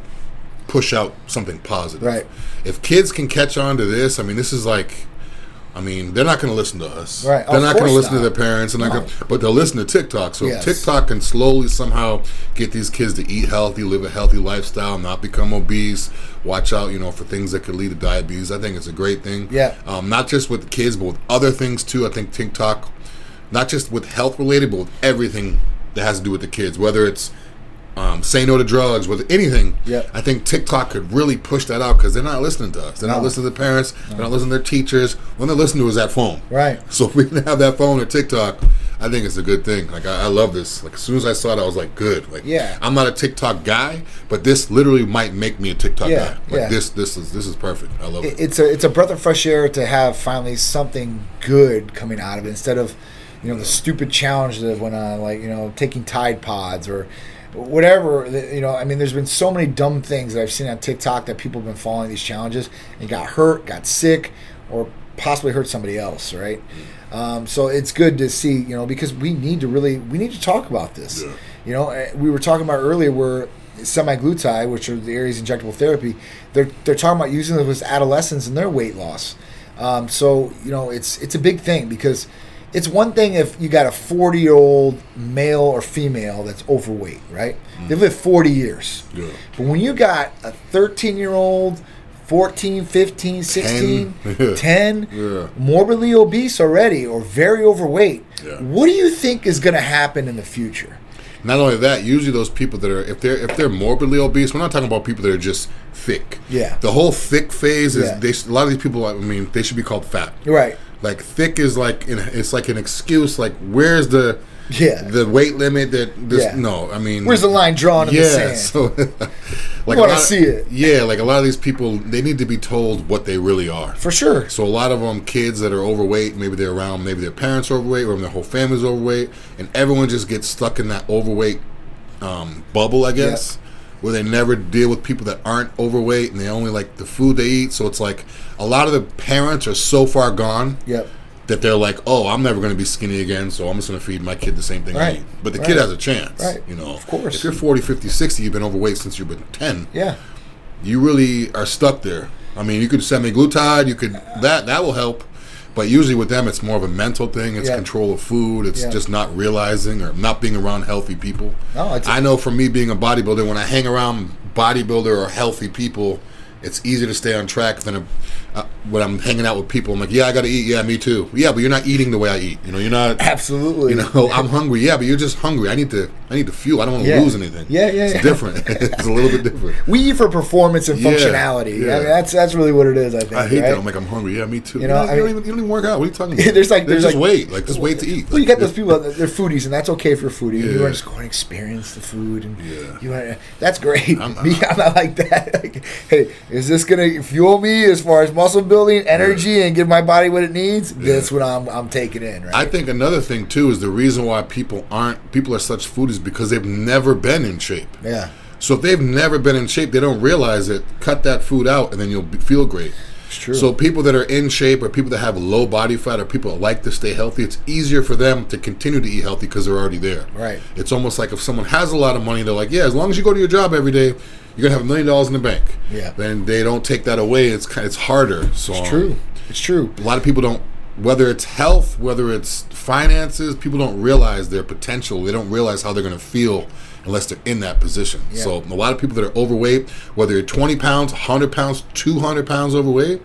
push out something positive. Right. If kids can catch on to this, I mean, this is like I mean, they're not going to listen to us. Right, They're of not going to listen to their parents, and No. gonna, but they'll listen to TikTok. So Yes. if TikTok can slowly somehow get these kids to eat healthy, live a healthy lifestyle, not become obese. Watch out, you know, for things that could lead to diabetes. I think it's a great thing. Yeah. Um, not just with the kids, but with other things too. I think TikTok, not just with health related, but with everything that has to do with the kids, whether it's um, say no to drugs, with anything. Yep. I think TikTok could really push that out because they're not listening to us. They're No. not listening to their parents. They're not listening to their teachers. When they're listening to is that phone. Right. So if we can have that phone or TikTok, I think it's a good thing. Like I, I love this. Like as soon as I saw it, I was like, good. Like Yeah. I'm not a TikTok guy, but this literally might make me a TikTok Yeah, guy. Like yeah. this, this is this is perfect. I love it. It- it's a it's a breath of fresh air to have finally something good coming out of it instead of you know the stupid challenge that went on like you know taking Tide Pods or whatever you know I mean there's been so many dumb things that I've seen on TikTok that people have been following these challenges. And got hurt got sick or possibly hurt somebody else right? Um, so it's good to see you know because we need to really we need to talk about this. Yeah. you know eh, we were talking about earlier where semaglutide which are the Aries injectable therapy they're they're talking about using it with adolescents in their weight loss. Um, so you know it's it's a big thing because it's one thing if you got a 40 year old male or female that's overweight right mm. they've lived 40 years Yeah. but when you got a 13 year old 14 15 16 Ten. 10 Yeah. morbidly obese already or very overweight Yeah. what do you think is going to happen in the future Not only that, usually those people that are if they're if they're morbidly obese, we're not talking about people that are just thick. Yeah. The whole thick phase is Yeah. they a lot of these people. I mean, they should be called fat. right Like thick is like it's like an excuse. Like where's the Yeah. the weight limit that this Yeah. no I mean where's the line drawn in the yeah sand so like lot of- see it. yeah like a lot of these people they need to be told what they really are for sure so a lot of them kids that are overweight maybe they're around maybe their parents are overweight or their whole family's overweight and everyone just gets stuck in that overweight um, bubble I guess where they never deal with people that aren't overweight and they only like the food they eat so it's like a lot of the parents are so far gone yep that they're like, oh, I'm never going to be skinny again, so I'm just going to feed my kid the same thing I eat. But the Right. kid has a chance. Right. You know, Of course. If you're 40, 50, 60, you've been overweight since you've been 10, yeah you really are stuck there. I mean, you could semaglutide, you could, that, that will help. But usually with them, it's more of a mental thing. It's Yeah. control of food. It's Yeah. just not realizing or not being around healthy people. No, it's- I know for me being a bodybuilder, when I hang around bodybuilder or healthy people, it's easier to stay on track than a, uh, when I'm hanging out with people. I'm like, yeah, I got to eat. Yeah, me too. Yeah, but you're not eating the way I eat. You know, you're not. absolutely You know, I'm hungry. Yeah, but you're just hungry. I need to. I need to fuel. I don't want to Yeah. lose anything. Yeah, yeah, It's yeah. different. it's a little bit different. we eat for performance and functionality yeah. I mean, that's that's really what it is I think I hate right? that. I'm like, I'm hungry. Yeah, me too. You know, you, I don't even, you don't even work out. What are you talking about? There's like- there's just like- wait. Like just wait to eat. Well, you got those people they're foodies, and that's okay for foodie. You want to just go and experience the food, and Yeah. you want to, that's great. I'm- me, I'm not like that. Like, hey, is this gonna fuel me as far as muscle building, energy, and give my body what it needs? That's what I'm I'm taking in. Right? I think another thing too is the reason why people aren't people are such foodies because they've never been in shape. yeah, So if they've never been in shape, they don't realize it. Cut that food out, and then you'll be, feel great. it's true. So people that are in shape, or people that have low body fat, or people that like to stay healthy, it's easier for them to continue to eat healthy because they're already there. Right. It's almost like if someone has a lot of money, they're like, yeah, as long as you go to your job every day, you're gonna have a million dollars in the bank. Yeah. Then they don't take that away. It's kind, it's harder. So it's um, true. It's true. a lot of people don't whether it's health whether it's finances people don't realize their potential they don't realize how they're going to feel unless they're in that position Yeah. so a lot of people that are overweight whether you're 20 pounds 100 pounds 200 pounds overweight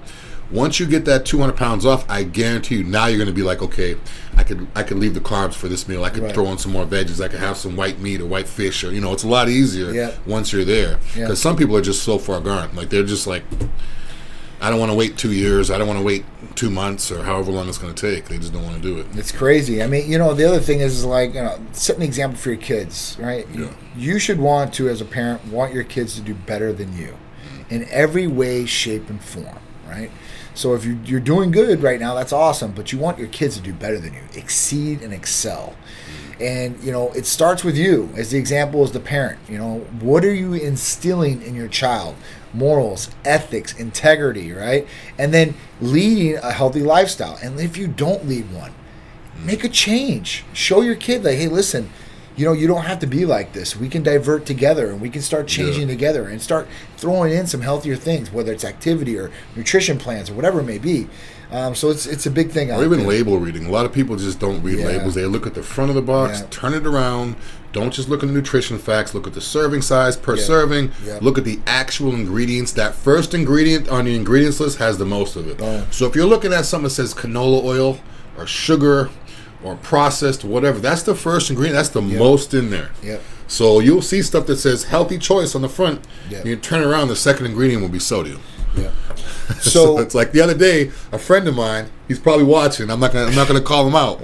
once you get that 200 pounds off i guarantee you now you're going to be like okay i could i could leave the carbs for this meal i could Right. throw in some more veggies i could have some white meat or white fish or you know it's a lot easier Yeah. once you're there because Yeah. some people are just so far gone like they're just like I don't want to wait two years. I don't want to wait two months or however long it's going to take. They just don't want to do it. It's crazy. I mean, you know, the other thing is, is like, you know, set an example for your kids, right? Yeah. You should want to, as a parent, want your kids to do better than you in every way, shape, and form, right? So if you, you're doing good right now, that's awesome, but you want your kids to do better than you, exceed and excel. And, you know, it starts with you as the example as the parent. You know, what are you instilling in your child? Morals, ethics, integrity, right? And then leading a healthy lifestyle. And if you don't lead one, make a change. Show your kid, like, hey, listen, you know, you don't have to be like this. We can divert together and we can start changing Yeah. together and start throwing in some healthier things, whether it's activity or nutrition plans or whatever it may be. Um, so it's it's a big thing. Or even there. label reading. A lot of people just don't read Yeah. labels. They look at the front of the box, Yeah. turn it around. Don't just look at the nutrition facts. Look at the serving size per Yeah. serving. Yeah. Look at the actual ingredients. That first ingredient on the ingredients list has the most of it. Oh. So if you're looking at something that says canola oil or sugar or processed whatever, that's the first ingredient. That's the most in there. Yep. So you'll see stuff that says healthy choice on the front. Yeah. You turn around, the second ingredient will be sodium. Yeah. So So it's like the other day, a friend of mine, he's probably watching. I'm not gonna, I'm not gonna call him out.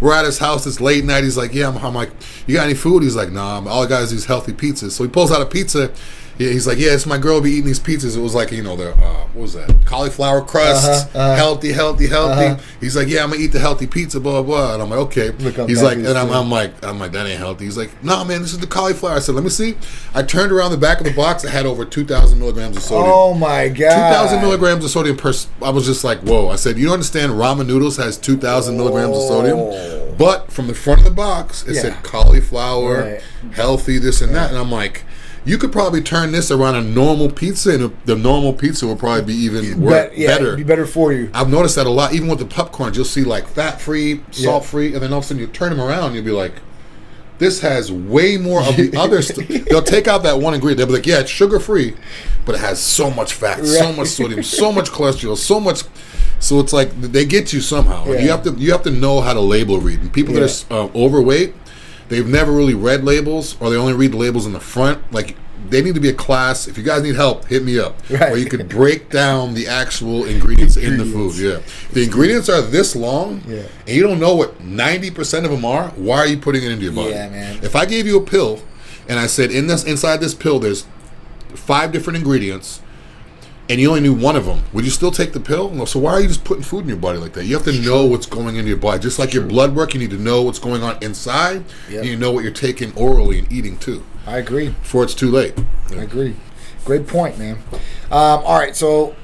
We're at his house. It's late night. He's like, "Yeah." I'm, I'm like, "You got any food?" He's like, "Nah." All I got is these healthy pizzas. So he pulls out a pizza. Yeah, he's like, "Yeah, it's my girl be eating these pizzas." It was like, you know, the uh, what was that? Cauliflower crust, Uh-huh, uh-huh. healthy, healthy, healthy. Uh-huh. He's like, "Yeah, I'm gonna eat the healthy pizza." Blah blah. And I'm like, "Okay." He's like, and I'm. I'm like, I'm like, that ain't healthy. He's like, "Nah, man, this is the cauliflower." I said, "Let me see." I turned around the back of the box. It had over 2,000 milligrams of sodium. oh my god, 2,000 milligrams of sodium per. I was just like, whoa. I said, you don't understand ramen noodles has 2,000 milligrams of Oh. sodium? But from the front of the box, it Yeah. said cauliflower, Right. healthy, this and that. And I'm like, you could probably turn this around a normal pizza, and the normal pizza will probably be even wor- Bet- yeah, better. be better for you. I've noticed that a lot. Even with the popcorns, you'll see like fat free, salt free, and then all of a sudden you turn them around, and you'll be like, this has way more of the other stuff. They'll take out that one ingredient. They'll be like, yeah, it's sugar free, but it has so much fat, so much sodium, so much cholesterol, so much. So it's like they get you somehow. Yeah. You have to you have to know how to label read. And people that are uh, overweight, they've never really read labels, or they only read the labels in the front. Like they need to be a class. If you guys need help, hit me up. Right. Where you could break down the actual ingredients in the food. Yeah, the ingredients are this long, Yeah. and you don't know what ninety percent of them are. Why are you putting it into your body? Yeah, man. If I gave you a pill, and I said in this inside this pill there's five different ingredients, and you only knew one of them, would you still take the pill? No. So why are you just putting food in your body like that? You have to know what's going into your body. Just like your blood work, you need to know what's going on inside. Yep. And you know what you're taking orally and eating too. I agree. Before it's too late. I agree. Great point, man. Um, all right, so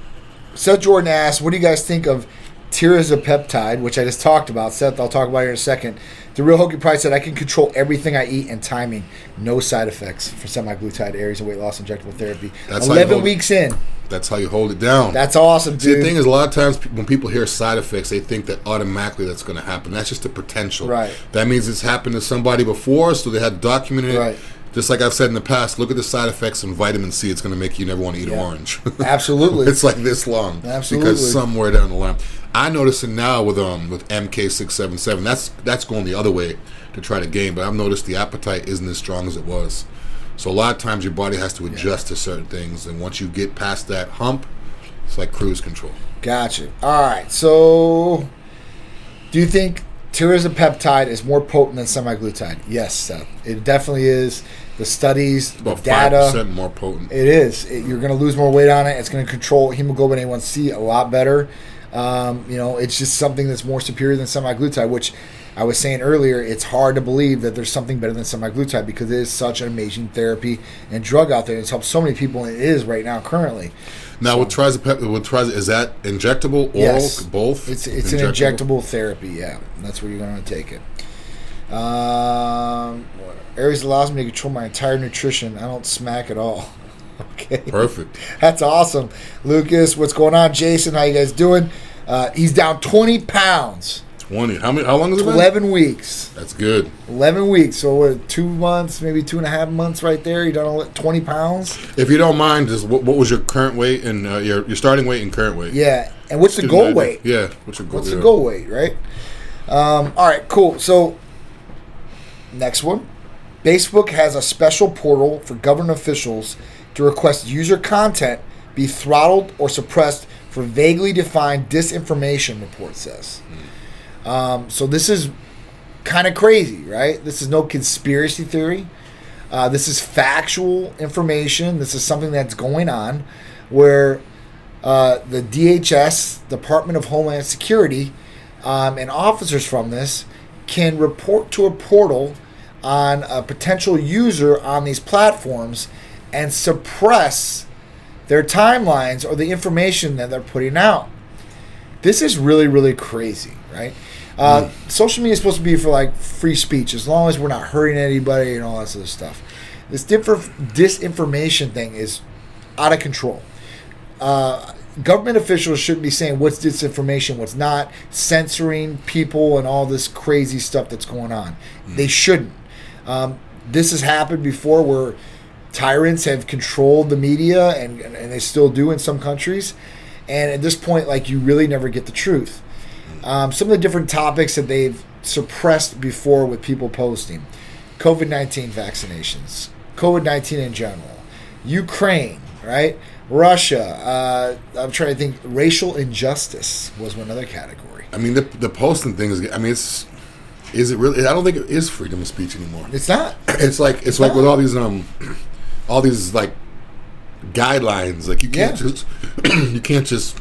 Seth Jordan asked, "What do you guys think of tirzepatide, which I just talked about?" Seth, I'll talk about here in a second. The real Hokey Price said, "I can control everything I eat and timing, no side effects for semaglutide Aries of weight loss injectable therapy." That's Eleven hold it. weeks in. That's how you hold it down. That's awesome, See, dude. the thing is, a lot of times when people hear side effects, they think that automatically that's going to happen. That's just the potential. Right. That means it's happened to somebody before, so they had documented it. Just like I've said in the past, look at the side effects on vitamin C. It's going to make you never want to eat an Yeah. orange. Absolutely. it's like this long. Absolutely. Because somewhere down the line, I notice it now with um with MK six seven seven. That's that's going the other way to try to gain. But I've noticed the appetite isn't as strong as it was. So a lot of times your body has to adjust to certain things, and once you get past that hump, it's like cruise control. Gotcha. All right. So, do you think tirzepatide is more potent than semaglutide? Yes, Seth. It definitely is. The studies, the About data. percent more potent. It is. It, you're going to lose more weight on it. It's going to control hemoglobin A1C a lot better. Um, you know, it's just something that's more superior than semaglutide, which I was saying earlier. It's hard to believe that there's something better than semaglutide because it is such an amazing therapy and drug out there. It's helped so many people, and it is right now currently. Now with tirzepatide, with triz, is that injectable, oral, Yes. both? It's it's an injectable therapy. Yeah, that's where you're going to take it. Um, Aries allows me to control my entire nutrition. I don't smack at all. Okay. Perfect. That's awesome, Lucas. What's going on, Jason? How you guys doing? Uh, he's down 20 pounds, Twenty. How many? How long is it been? 11 weeks. That's good. 11 weeks. So what? Two months, maybe two and a half months, right there. You done 20 pounds. If you don't mind, just what, what was your current weight and uh, your your starting weight and current weight? Yeah. And what's the give me goal weight? Yeah. What's your goal? What's yeah. the goal weight, right? Um, all right, cool. So, next one. Facebook has a special portal for government officials to request user content be throttled or suppressed for vaguely defined disinformation, report says. Um, so, this is kind of crazy, right? This is no conspiracy theory. Uh, this is factual information. This is something that's going on where uh, the DHS, Department of Homeland Security, um, and officers from this can report to a portal on a potential user on these platforms and suppress their timelines or the information that they're putting out. This is really, really crazy, right? Uh, Social media is supposed to be for like free speech, as long as we're not hurting anybody and all that sort of stuff. This disinformation thing is out of control. Uh, government officials shouldn't be saying what's disinformation, what's not, censoring people and all this crazy stuff that's going on. They shouldn't. Um, this has happened before where tyrants have controlled the media, and, and they still do in some countries. And at this point, like you really never get the truth. Um, some of the different topics that they've suppressed before with people posting COVID 19 vaccinations, COVID 19 in general, Ukraine, right? Russia. Uh, I'm trying to think. Racial injustice was one other category. I mean, the the posting thing is. I mean, it's. Is it really? I don't think it is freedom of speech anymore. It's not. It's like it's like with all these um, all these like guidelines. Like you can't Yeah. just you can't just.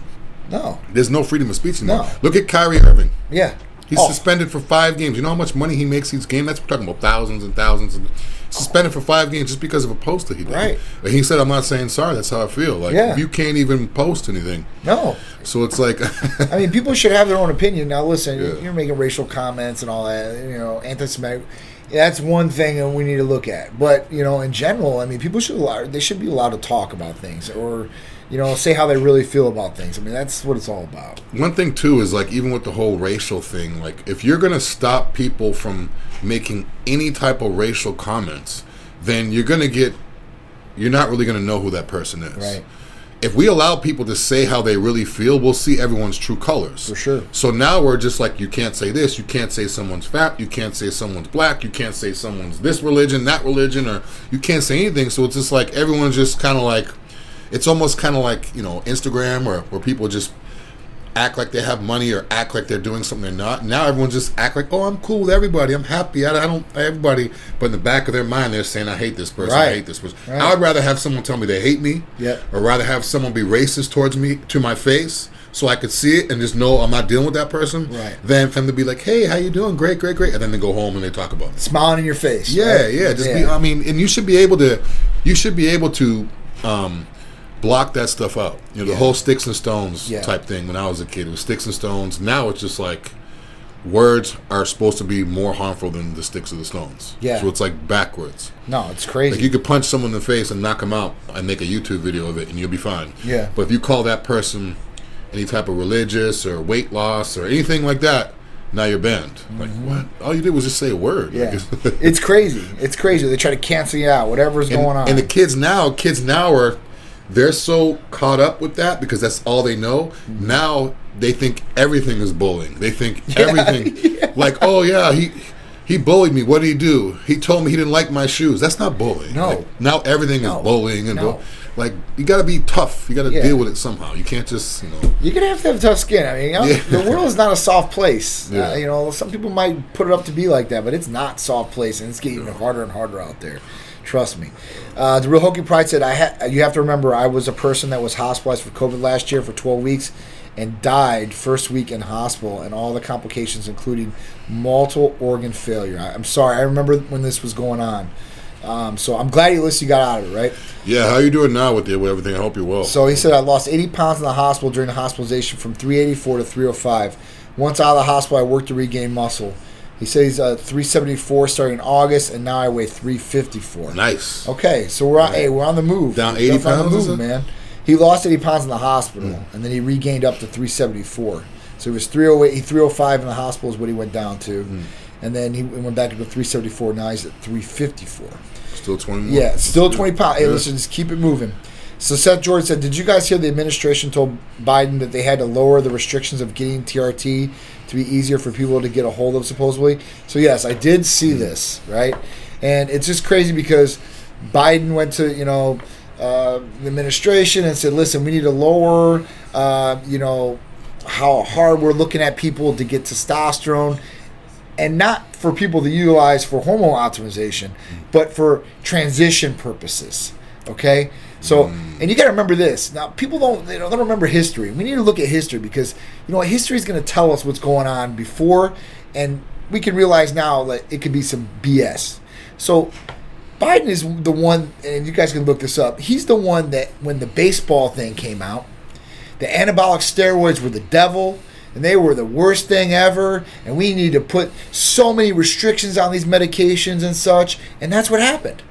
No. There's no freedom of speech anymore. No. Look at Kyrie Irving. Yeah. He's Oh, suspended for five games. You know how much money he makes each game? That's we're talking about thousands and thousands. And suspended for five games just because of a post that he did. Right. And he said, "I'm not saying sorry. That's how I feel. Like Yeah. you can't even post anything. no. So it's like, I mean, people should have their own opinion. Now, listen, Yeah. you're making racial comments and all that. You know, anti-Semitic. That's one thing that we need to look at. But you know, in general, I mean, people should allow, they should be allowed to talk about things or you know say how they really feel about things. I mean, that's what it's all about. One thing too is like even with the whole racial thing, like if you're gonna stop people from making any type of racial comments, then you're gonna get you're not really gonna know who that person is. Right. If we allow people to say how they really feel, we'll see everyone's true colors. For sure. So now we're just like you can't say this, you can't say someone's fat, you can't say someone's black, you can't say someone's this religion, that religion, or you can't say anything. So it's just like everyone's just kind of like it's almost kind of like you know Instagram or where people just act like they have money or act like they're doing something they're not. Now everyone just act like, oh, I'm cool with everybody. I'm happy. I, I don't everybody, but in the back of their mind, they're saying, I hate this person. I hate this person. Right. I would rather have someone tell me they hate me, Yep. or rather have someone be racist towards me to my face. So I could see it and just know I'm not dealing with that person, Right. than for them to be like, "Hey, how you doing? Great, great, great," and then they go home and they talk about it. Smiling in your face. Yeah, right? yeah. Just be. I mean, and you should be able to. You should be able to um, block that stuff out. You know, the Yeah. whole sticks and stones Yeah. type thing. When I was a kid, it was sticks and stones. Now it's just like words are supposed to be more harmful than the sticks or the stones. Yeah. So it's like backwards. no, it's crazy. Like you could punch someone in the face and knock them out and make a YouTube video of it, and you'll be fine. Yeah. But if you call that person any type of religious or weight loss or anything like that, now you're banned. Like what? All you did was just say a word. Mm-hmm. yeah, it's crazy. It's crazy. They try to cancel you out. Whatever's and, going on. and the kids now, kids now are they're so caught up with that because that's all they know. Mm-hmm. Now they think everything is bullying. They think everything like, oh yeah, he he bullied me. What did he do? He told me he didn't like my shoes. That's not bullying. No. Like, now everything No. is bullying and No. bull- like you got to be tough. You got to Yeah. deal with it somehow. You can't just you know. You're gonna have to have tough skin. I mean, you know, Yeah. the world is not a soft place. Yeah. Uh, you know, some people might put it up to be like that, but it's not soft place, and it's getting harder and harder out there. Trust me. Uh, the real Hokie Pride said, "I ha- you have to remember, I was a person that was hospitalized for COVID last year for 12 weeks, and died first week in hospital, and all the complications, including multiple organ failure. I- I'm sorry. I remember when this was going on." Um, so I'm glad at least you got out of it, right? Yeah, how you doing now with, the, with everything? I hope you're well. So he said, I lost 80 pounds in the hospital during the hospitalization from 384 to 305. Once out of the hospital, I worked to regain muscle. He said he's uh, 374 starting in August, and now I weigh 354. nice. Okay, so we're on, hey, we're on the move. Down We're 80 definitely on pounds, the is move, man. He lost 80 pounds in the hospital, and then he regained up to 374. So he was 308, he 305 in the hospital is what he went down to, Hmm. and then he went back up to 374. Now he's at 354. Still 20 more. Yeah, still 20 pounds. Hey, Yeah. listen, just keep it moving. So Seth George said, "Did you guys hear the administration told Biden that they had to lower the restrictions of getting TRT to be easier for people to get a hold of, supposedly?" So yes, I did see this, right? And it's just crazy because Biden went to you know uh, the administration and said, "Listen, we need to lower, uh, you know, how hard we're looking at people to get testosterone." and not for people to utilize for hormone optimization, but for transition purposes. Okay, so hmm. and you got to remember this. Now, people don't they don't remember history. We need to look at history because you know history is going to tell us what's going on before, and we can realize now that it could be some BS. So. Biden is the one, and you guys can look this up. He's the one that when the baseball thing came out, the anabolic steroids were the devil. and they were the worst thing ever, and we need to put so many restrictions on these medications and such, and that's what happened.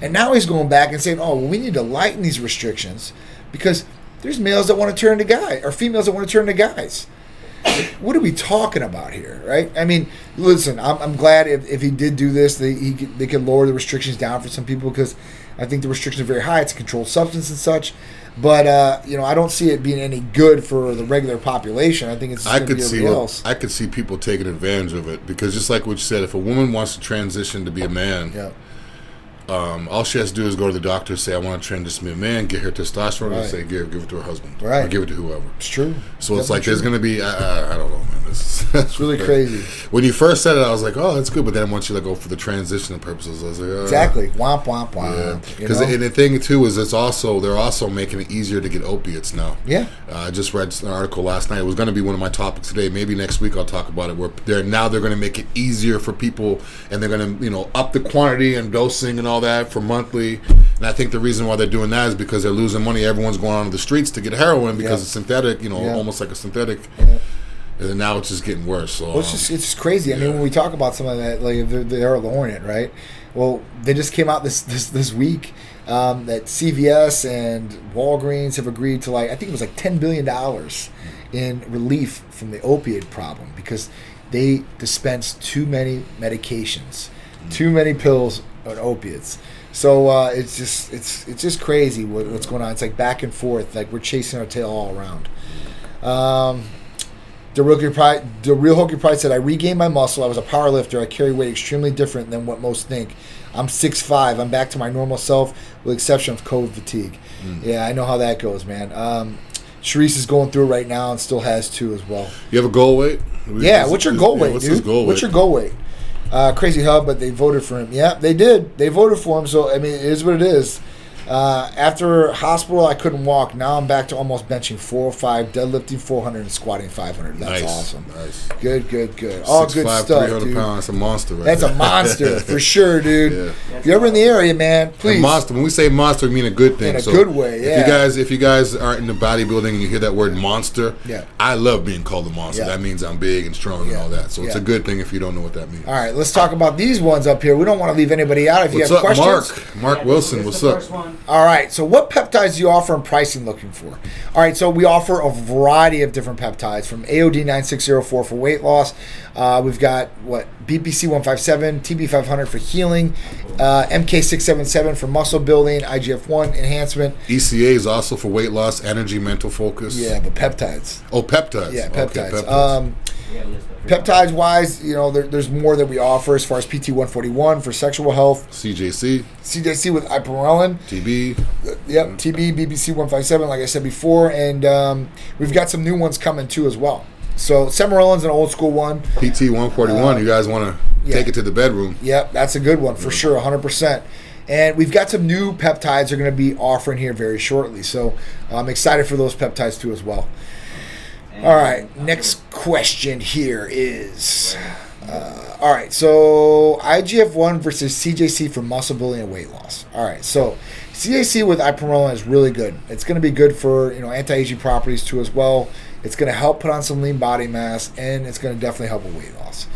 And now he's going back and saying, "Oh, well, we need to lighten these restrictions because there's males that want to turn to guys or females that want to turn to guys." what are we talking about here, right? I mean, listen, I'm, I'm glad if, if he did do this, they he could, they could lower the restrictions down for some people because I think the restrictions are very high. It's a controlled substance and such, but uh, you know, I don't see it being any good for the regular population. I think it's just I could see else. I could see people taking advantage of it because just like what you said, if a woman wants to transition to be a man, yeah, um, all she has to do is go to the doctor, say I want to transition this a man, get her testosterone, Right. and say give give it to her husband, or Right. give it to whoever. it's true. So it's Definitely like there's going to be uh, uh, I don't know, man. It's really crazy. When you first said it, I was like, oh, that's good. But then once you like go for the transition purposes, I was like, uh, Exactly. Womp womp womp. because and the thing too is it's also they're also making it easier to get opiates now. yeah. Uh, I just read an article last night. It was going to be one of my topics today. Maybe next week I'll talk about it. Where they're now they're going to make it easier for people, and they're going to you know up the quantity and dosing and all that for monthly. And I think the reason why they're doing that is because they're losing money. Everyone's going onto the streets to get heroin because Yeah. it's synthetic. You know, Yeah. almost like a synthetic. Yeah. And now it's just getting worse. So Well, it's um, just it's just crazy. I mean, when we talk about some of that, like the, the Arrow the Hornet, right? Well, they just came out this this this week um, that CVS and Walgreens have agreed to like I think it was like ten billion dollars in relief from the opioid problem because they dispense too many medications, too many pills on opiates. So uh, it's just it's it's just crazy what, what's going on. It's like back and forth, like we're chasing our tail all around. Um, the real pride, the real Hokey Pride said, "I regained my muscle. I was a power lifter. I carry weight extremely different than what most think. I'm 6'5". I'm back to my normal self, with exception of COVID fatigue. Yeah, I know how that goes, man. Um, Sharice is going through it right now and still has two as well. you have a goal weight? Yeah, what's your goal yeah, weight, what's dude? his goal what's weight? your goal weight? Uh, crazy hub, but they voted for him. Yeah, they did. They voted for him. So I mean, it is what it is. Uh, after hospital, I couldn't walk. Now I'm back to almost benching 405, deadlifting 400, and squatting 500. That's nice, awesome. Nice. Good, good, good. All good 6'5", stuff, 300 dude. pounds. That's a monster. Right That's a monster for sure, dude. Yeah. If you're ever in the area, man, A please. monster. When we say monster, we mean a good thing. In a So good way, If you guys, if you guys aren't into bodybuilding and you hear that word monster, Yeah. I love being called a monster. Yeah. That means I'm big and strong and all that. So it's a good thing if you don't know what that means. All right, let's talk about these ones up here. We don't want to leave anybody out. If you What's have up, questions, Mark? Mark Yeah, Wilson. What's the up? All right. So, what peptides do you offer and pricing looking for? All right. So, we offer a variety of different peptides from AOD 9604 for weight loss. Uh, we've got what BPC 157, TB 500 for healing, uh, MK 677 for muscle building, IGF 1 enhancement. ECA is also for weight loss, energy, mental focus. Yeah, but peptides. Oh, peptides. Yeah, Okay, peptides. Um, got a list of peptides wise, you know, there, there's more that we offer as far as PT 141 for sexual health, CJC, CJC with ipamorelin. TB. Yep, TB, BPC 157, like I said before, and um, we've got some new ones coming too as well. So Sermorelin's an old school one. PT 141. Uh, you guys want to yeah. take it to the bedroom? Yep, that's a good one for sure, 100%. And we've got some new peptides they're going to be offering here very shortly. So I'm excited for those peptides too as well. All right, next question here is uh, all right, so IGF 1 versus CJC for muscle building and weight loss. All right, so CJC with ipamorelin is really good. It's going to be good for you know anti-aging properties too as well. It's going to help put on some lean body mass, and it's going to definitely help with weight loss.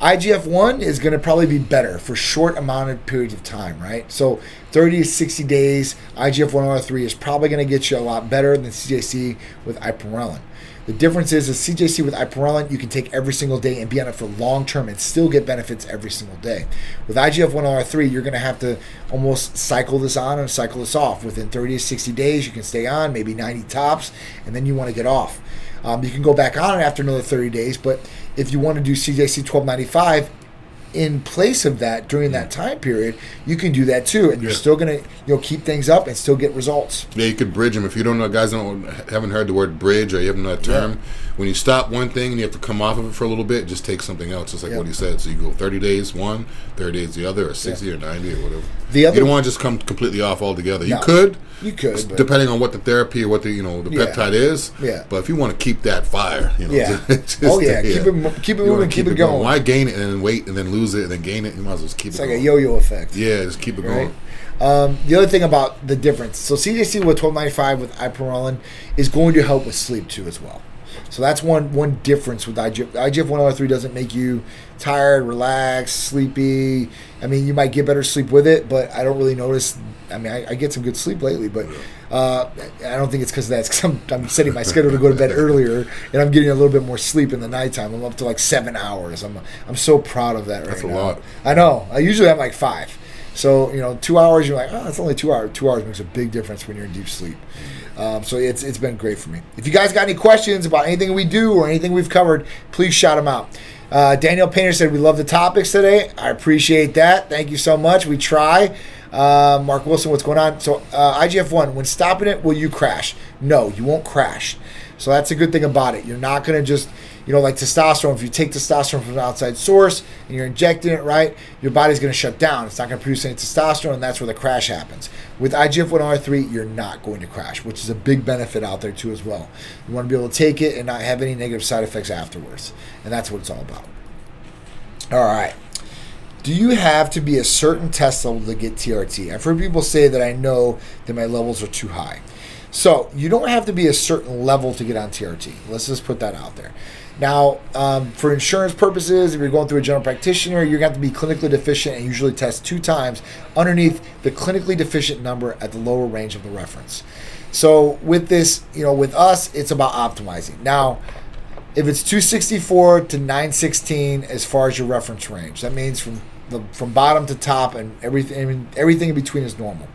IGF 1 is going to probably be better for short amount of periods of time, right? So 30 to 60 days, IGF 1 R3 is probably going to get you a lot better than CJC with ipamorelin. The difference is, is CJC with ipamorelin, you can take every single day and be on it for long term and still get benefits every single day. With IGF 1 R3, you're going to have to almost cycle this on and cycle this off. Within 30 to 60 days, you can stay on, maybe 90 tops, and then you want to get off. Um, you can go back on it after another 30 days, but if you want to do CJC 1295 in place of that during that mm. time period, you can do that too, and you're Yeah. still gonna you know keep things up and still get results. Yeah, you could bridge them. If you don't know, guys don't haven't heard the word bridge or you haven't know that term. When you stop one thing and you have to come off of it for a little bit, just take something else. It's like Yeah. what he said. So you go 30 days one, 30 days the other, or 60 or 90 or whatever. The you other- don't want to just come completely off altogether. You could, You could, depending on what the therapy or what the you know the Yeah. peptide is. Yeah. But if you want to keep that fire, you know, Yeah. just- Oh, yeah. Keep it keep it moving, keep it going. Why gain it and then wait and then lose it and then gain it? You might as well just keep It's it like a yo-yo effect. Yeah, just keep it right? going. Um, the other thing about the difference, so CJC with 1295 with ipamorelin is going to help with sleep too as well. So that's one one difference with IGF. IGF one hundred three doesn't make you tired, relaxed, sleepy. I mean, you might get better sleep with it, but I don't really notice. I mean, I, I get some good sleep lately, but uh, I don't think it's because of that. It's 'cause I'm, I'm setting my schedule to go to bed earlier, and I'm getting a little bit more sleep in the nighttime. I'm up to like seven hours. I'm I'm so proud of that right That's a now. lot. I know. I usually have like five. So you know, two hours. You're like, oh, it's only two hours. Two hours makes a big difference when you're in deep sleep. Um, so it's it's been great for me. If you guys got any questions about anything we do or anything we've covered, please shout them out. Uh, Daniel Painter said we love the topics today. I appreciate that. Thank you so much. We try. Uh, Mark Wilson, what's going on? So uh, IGF one, when stopping it, will you crash? No, you won't crash. So that's a good thing about it. You're not going to just, you know, like testosterone. If you take testosterone from an outside source and you're injecting it right, your body's going to shut down. It's not going to produce any testosterone, and that's where the crash happens. With IGF 1R3, you're not going to crash, which is a big benefit out there too as well. You want to be able to take it and not have any negative side effects afterwards, and that's what it's all about. All right. Do you have to be a certain test level to get TRT? I've heard people say that I know that my levels are too high. So you don't have to be a certain level to get on TRT. Let's just put that out there. Now, um, for insurance purposes, if you're going through a general practitioner, you're going to have to be clinically deficient and usually test two times underneath the clinically deficient number at the lower range of the reference. So with this, you know, with us, it's about optimizing. Now, if it's 264 to 916 as far as your reference range, that means from the from bottom to top and everything everything in between is normal.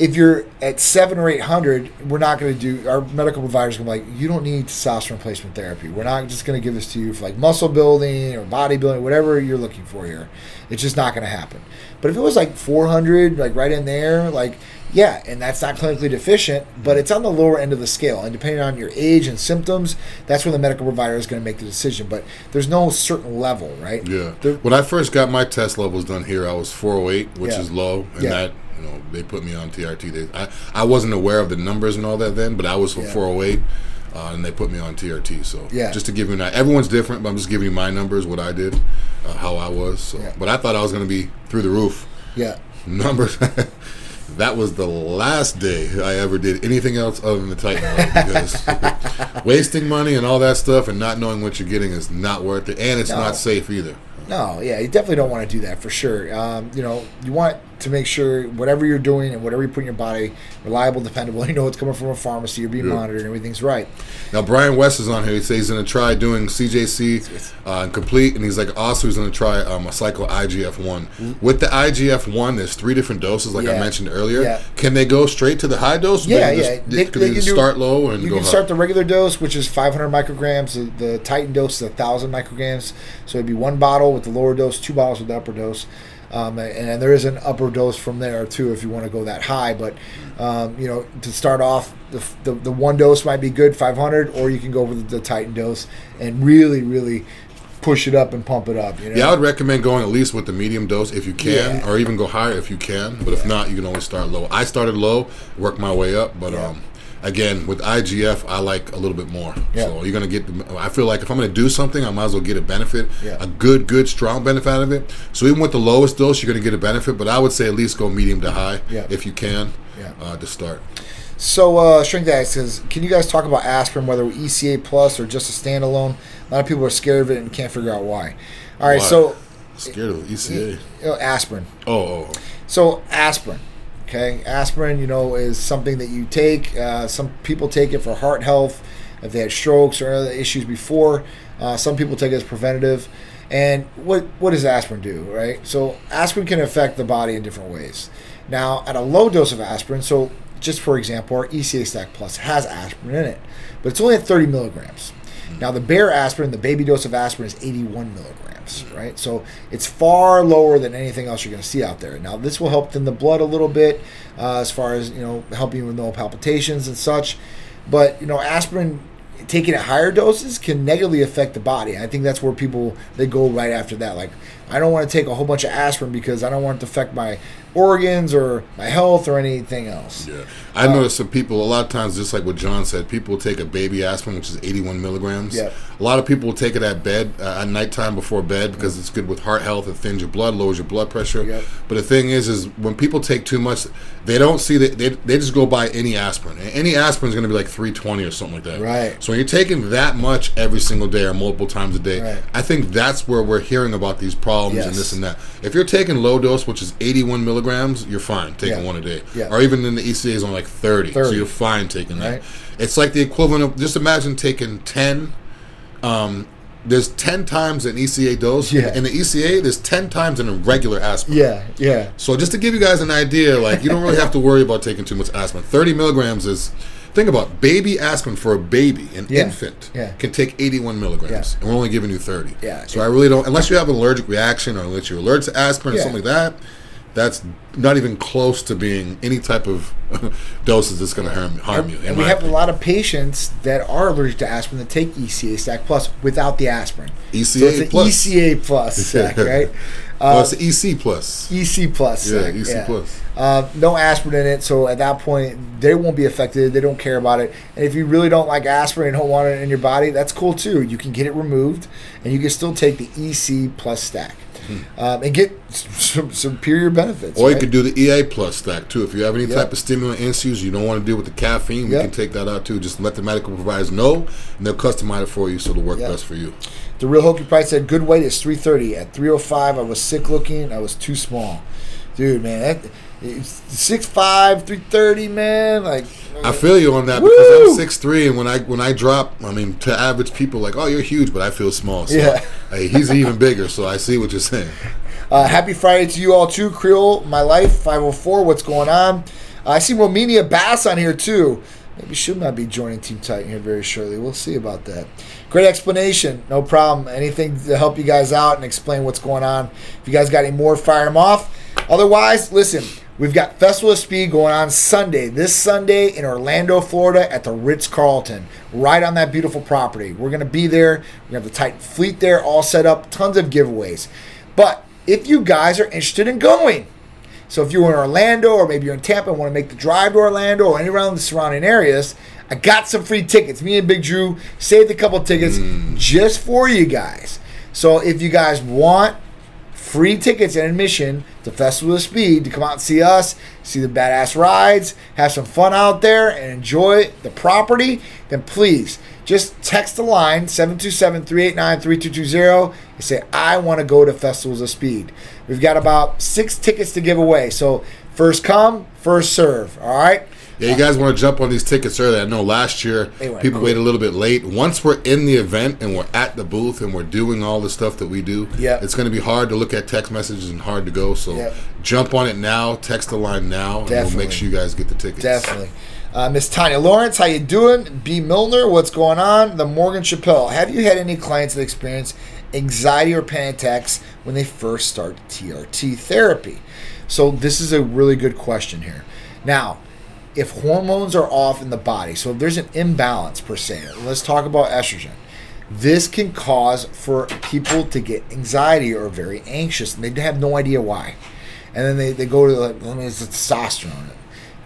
If you're at seven or eight hundred, we're not going to do. Our medical providers going to be like, you don't need testosterone replacement therapy. We're not just going to give this to you for like muscle building or bodybuilding, whatever you're looking for here. It's just not going to happen. But if it was like 400, like right in there, like yeah, and that's not clinically deficient, but it's on the lower end of the scale. And depending on your age and symptoms, that's where the medical provider is going to make the decision. But there's no certain level, right? Yeah. The- when I first got my test levels done here, I was 408, which Yeah. is low, and Yeah. that you know they put me on TRT. They, I I wasn't aware of the numbers and all that then, but I was for Yeah. 408, uh, and they put me on TRT. So Yeah. just to give you an everyone's different, but I'm just giving you my numbers, what I did, uh, how I was. So, Yeah. but I thought I was going to be through the roof. Yeah. Numbers. that was the last day I ever did anything else other than the Titan because wasting money and all that stuff and not knowing what you're getting is not worth it, and it's No. not safe either. No, yeah, you definitely don't want to do that for sure. Um, you know, you want to make sure whatever you're doing and whatever you put in your body, reliable, dependable. You know it's coming from a pharmacy. You're being Yeah. monitored, and everything's right. Now Brian West is on here. He says he's going to try doing CJC uh, and complete, and he's like also he's going to try um, a cycle IGF one. With the IGF one, there's three different doses, like I Mm-hmm. Mentioned earlier. Yeah. Can they go straight to the high dose? Yeah, yeah. Just, They- they they can do- start low and You can high? start the regular dose, which is 500 micrograms. The, the Titan dose is 1,000 micrograms. So it'd be one bottle with the lower dose, two bottles with the upper dose. Um, and, and there is an upper dose from there too if you want to go that high. But um, you know, to start off, the, the, the one dose might be good, 500, or you can go with the, the Titan dose and really, really push it up and pump it up. You know? Yeah, I would recommend going at least with the medium dose if you can, Yeah. or even go higher if you can. But if not, you can always start low. I started low, worked my way up, but Yeah. um, again with IGF, I like a little bit more. Yeah. So you're gonna get. The, I feel like if I'm gonna do something, I might as well get a benefit, Yeah. a good, good, strong benefit out of it. So even with the lowest dose, you're gonna get a benefit. But I would say at least go medium to high Yeah. if you can Yeah. uh, to start. So, uh, Shrink Dad says, can you guys talk about aspirin, whether ECA plus or just a standalone? A lot of people are scared of it and can't figure out why. All right, Why? so Scared of ECA. you aspirin. Oh, oh, oh. So aspirin, okay, aspirin, you know, is something that you take. Uh, some people take it for heart health, if they had strokes or other issues before. Uh, some people take it as preventative. And what what does aspirin do, right? So aspirin can affect the body in different ways. Now, at a low dose of aspirin, so just for example, our ECA Stack Plus has aspirin in it, but it's only at 30 milligrams. Now, the bare aspirin, the baby dose of aspirin is 81 milligrams, right? So it's far lower than anything else you're going to see out there. Now, this will help thin the blood a little bit uh, as far as, you know, helping with no palpitations and such. But, you know, aspirin taking at higher doses can negatively affect the body. I think that's where people they go right after that. Like, I don't want to take a whole bunch of aspirin because I don't want it to affect my organs or my health or anything else. Yeah, I noticed some people a lot of times, just like what John said, people take a baby aspirin, which is 81 milligrams. Yep. A lot of people will take it at bed, uh, at nighttime before bed, because it's good with heart health. It thins your blood, lowers your blood pressure. Yep. But the thing is, is when people take too much, they don't see that they, they just go buy any aspirin. And Any aspirin is going to be like 320 or something like that. Right. So when you're taking that much every single day or multiple times a day, Right. I think that's where we're hearing about these problems Yes. and this and that. If you're taking low dose, which is 81 milligrams, you're fine taking Yeah. one a day. Yeah. Or even in the ECA is on like 30, 30. so you're fine taking that. Right. It's like the equivalent of just imagine taking 10. Um, there's 10 times an ECA dose. Yeah. In the ECA, there's 10 times in a regular aspirin. Yeah, yeah. So just to give you guys an idea, like you don't really have to worry about taking too much aspirin. Thirty milligrams is. Think about baby aspirin for a baby, an Yeah. infant, Yeah. can take 81 milligrams, Yeah. and we're only giving you 30. Yeah. So I really don't, unless you have an allergic reaction or unless you're allergic to aspirin or something like that, that's not even close to being any type of doses that's going to harm, harm you. And we have a lot of patients that are allergic to aspirin that take ECA Stack Plus without the aspirin. ECA so it's an Plus. ECA Plus stack, right? well, Uh, it's EC plus. EC Plus. Yeah, stack, EC plus. Uh, no aspirin in it, so at that point they won't be affected. They don't care about it. And if you really don't like aspirin and don't want it in your body, that's cool too. You can get it removed, and you can still take the EC Plus stack um, and get some superior benefits. Or you right? could do the EA plus stack too. If you have any Yep. type of stimulant issues you don't want to deal with the caffeine, we Yep. can take that out too. Just let the medical providers know, and they'll customize it for you so it'll work Yep. best for you. The real Hokey Price said good weight is 330. At 305, I was sick looking. I was too small. Dude, man, that it's 6'5", 330, man. Like, I feel you on that Woo! because I'm six three, and when I when I drop, I mean, to average people, like, oh, you're huge, but I feel small. So, Yeah. hey, he's even bigger. So I see what you're saying. Uh, happy Friday to you all too, Creole. My life 504. What's going on? I see Romania Bass on here too. Maybe she might be joining Team Titan here very shortly. We'll see about that. Great explanation. No problem. Anything to help you guys out and explain what's going on. If you guys got any more, fire them off. Otherwise, listen. We've got Festival of Speed going on Sunday, this Sunday in Orlando, Florida at the Ritz Carlton, right on that beautiful property. We're going to be there. We have the Titan fleet there, all set up, tons of giveaways. But if you guys are interested in going, so if you're in Orlando or maybe you're in Tampa and want to make the drive to Orlando or any around the surrounding areas, I got some free tickets. Me and Big Drew saved a couple tickets mm. just for you guys. So if you guys want free tickets and admission to Festival of Speed to come out and see us, see the badass rides, have some fun out there, and enjoy the property, then please just text the line 727 389 3220 and say, I want to go to Festivals of Speed. We've got about six tickets to give away. So first come, first serve. All right? Yeah, you guys want to jump on these tickets early. I know last year people waited a little bit late. Once we're in the event and we're at the booth and we're doing all the stuff that we do, Yeah. it's going to be hard to look at text messages and hard to go. So Yep. jump on it now. Text the line now, and we'll make sure you guys get the tickets. Definitely. Uh, Miss Tanya Lawrence, how you doing? B. Milner, what's going on? The Morgan Chappelle. Have you had any clients that experience anxiety or panic attacks when they first start TRT therapy? So this is a really good question here. Now, if hormones are off in the body, so if there's an imbalance per se, let's talk about estrogen. This can cause for people to get anxiety or very anxious, and they have no idea why. And then they, they go to like, well, it's testosterone,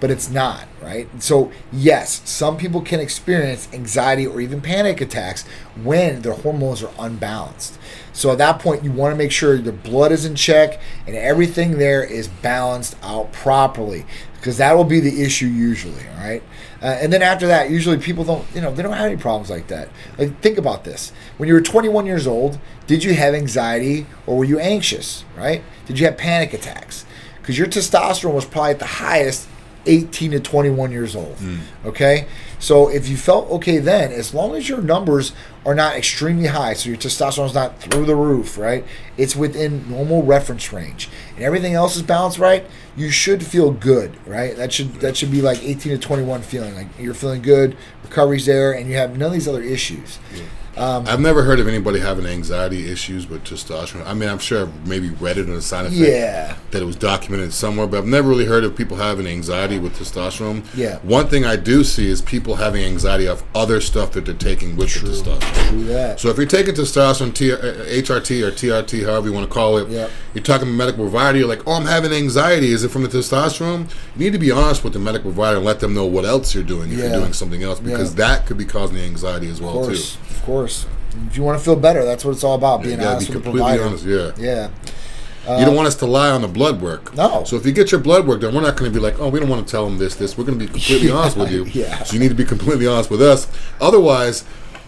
but it's not, right? So, yes, some people can experience anxiety or even panic attacks when their hormones are unbalanced. So, at that point, you want to make sure your blood is in check and everything there is balanced out properly because that will be the issue usually, all right? Uh, and then after that, usually people don't, you know, they don't have any problems like that. Like, think about this. When you were 21 years old, did you have anxiety or were you anxious, right? Did you have panic attacks? Because your testosterone was probably at the highest 18 to 21 years old. Okay? So if you felt okay then, as long as your numbers are not extremely high, so your testosterone's not through the roof, right? It's within normal reference range. And everything else is balanced right, you should feel good, right? That should that should be like 18 to 21 feeling. Like you're feeling good, recovery's there, and you have none of these other issues. I've never heard of anybody having anxiety issues with testosterone. I mean, I'm sure I've maybe read it in a sign effect Yeah. that it was documented somewhere, but I've never really heard of people having anxiety with testosterone. Yeah. One thing I do see is people having anxiety of other stuff that they're taking with the testosterone. True that. So if you're taking testosterone, T- uh, HRT or TRT, however you want to call it, Yep. You're talking to a medical provider. You're like, oh, I'm having anxiety. Is it from the testosterone? You need to be honest with the medical provider and let them know what else you're doing if Yeah. you're doing something else because Yeah. that could be causing the anxiety as well Of course, too. of course. If you want to feel better, that's what it's all about. Being gotta honest be with the completely provider. honest. Yeah. Yeah. Uh, you don't want us to lie on the blood work. No. So if you get your blood work done, we're not going to be like, oh, we don't want to tell them this, this. We're going to be completely Yeah, honest with you. yeah. So you need to be completely honest with us. Otherwise,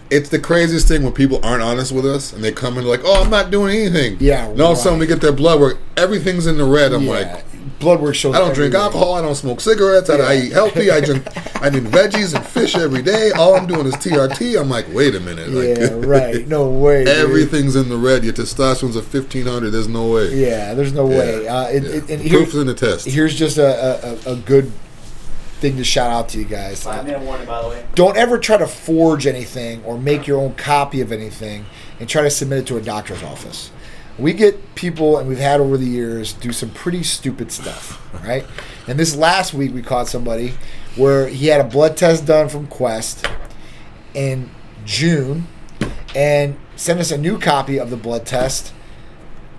it's the craziest thing when people aren't honest with us and they come in like, oh, I'm not doing anything. Yeah, And all of a sudden we get their blood work. Everything's in the red. I'm yeah. like, blood work shows. I don't drink alcohol. I don't smoke cigarettes. I, I eat healthy. I drink. I eat veggies and fish every day. All I'm doing is TRT. I'm like, wait a minute. Like, Yeah, right. No way. Everything's in the red. Your testosterone's at 1500. There's no way. Yeah, there's no way. Yeah. Uh, it, Yeah. it, and Proof's in the test. here's just a, a- a good thing to shout out to you guys. Five minute warning, by the way. don't ever try to forge anything or make your own copy of anything and try to submit it to a doctor's office. We get people, and we've had over the years, do some pretty stupid stuff, right? And this last week, we caught somebody where he had a blood test done from Quest in June and sent us a new copy of the blood test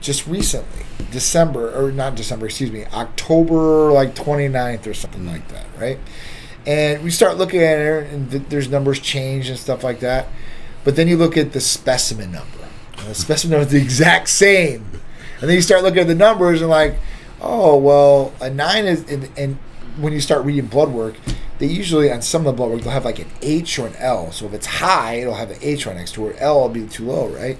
just recently december or not december excuse me october like 29th or something like that right? And we start looking at it and th- there's numbers change and stuff like that but then you look at the specimen number. And the specimen number is the exact same. And then you start looking at the numbers and like oh well a nine is and, and when you start reading blood work they usually on some of the blood work they'll have like an h or an l. So if it's high it'll have an h right next to it l will be too low right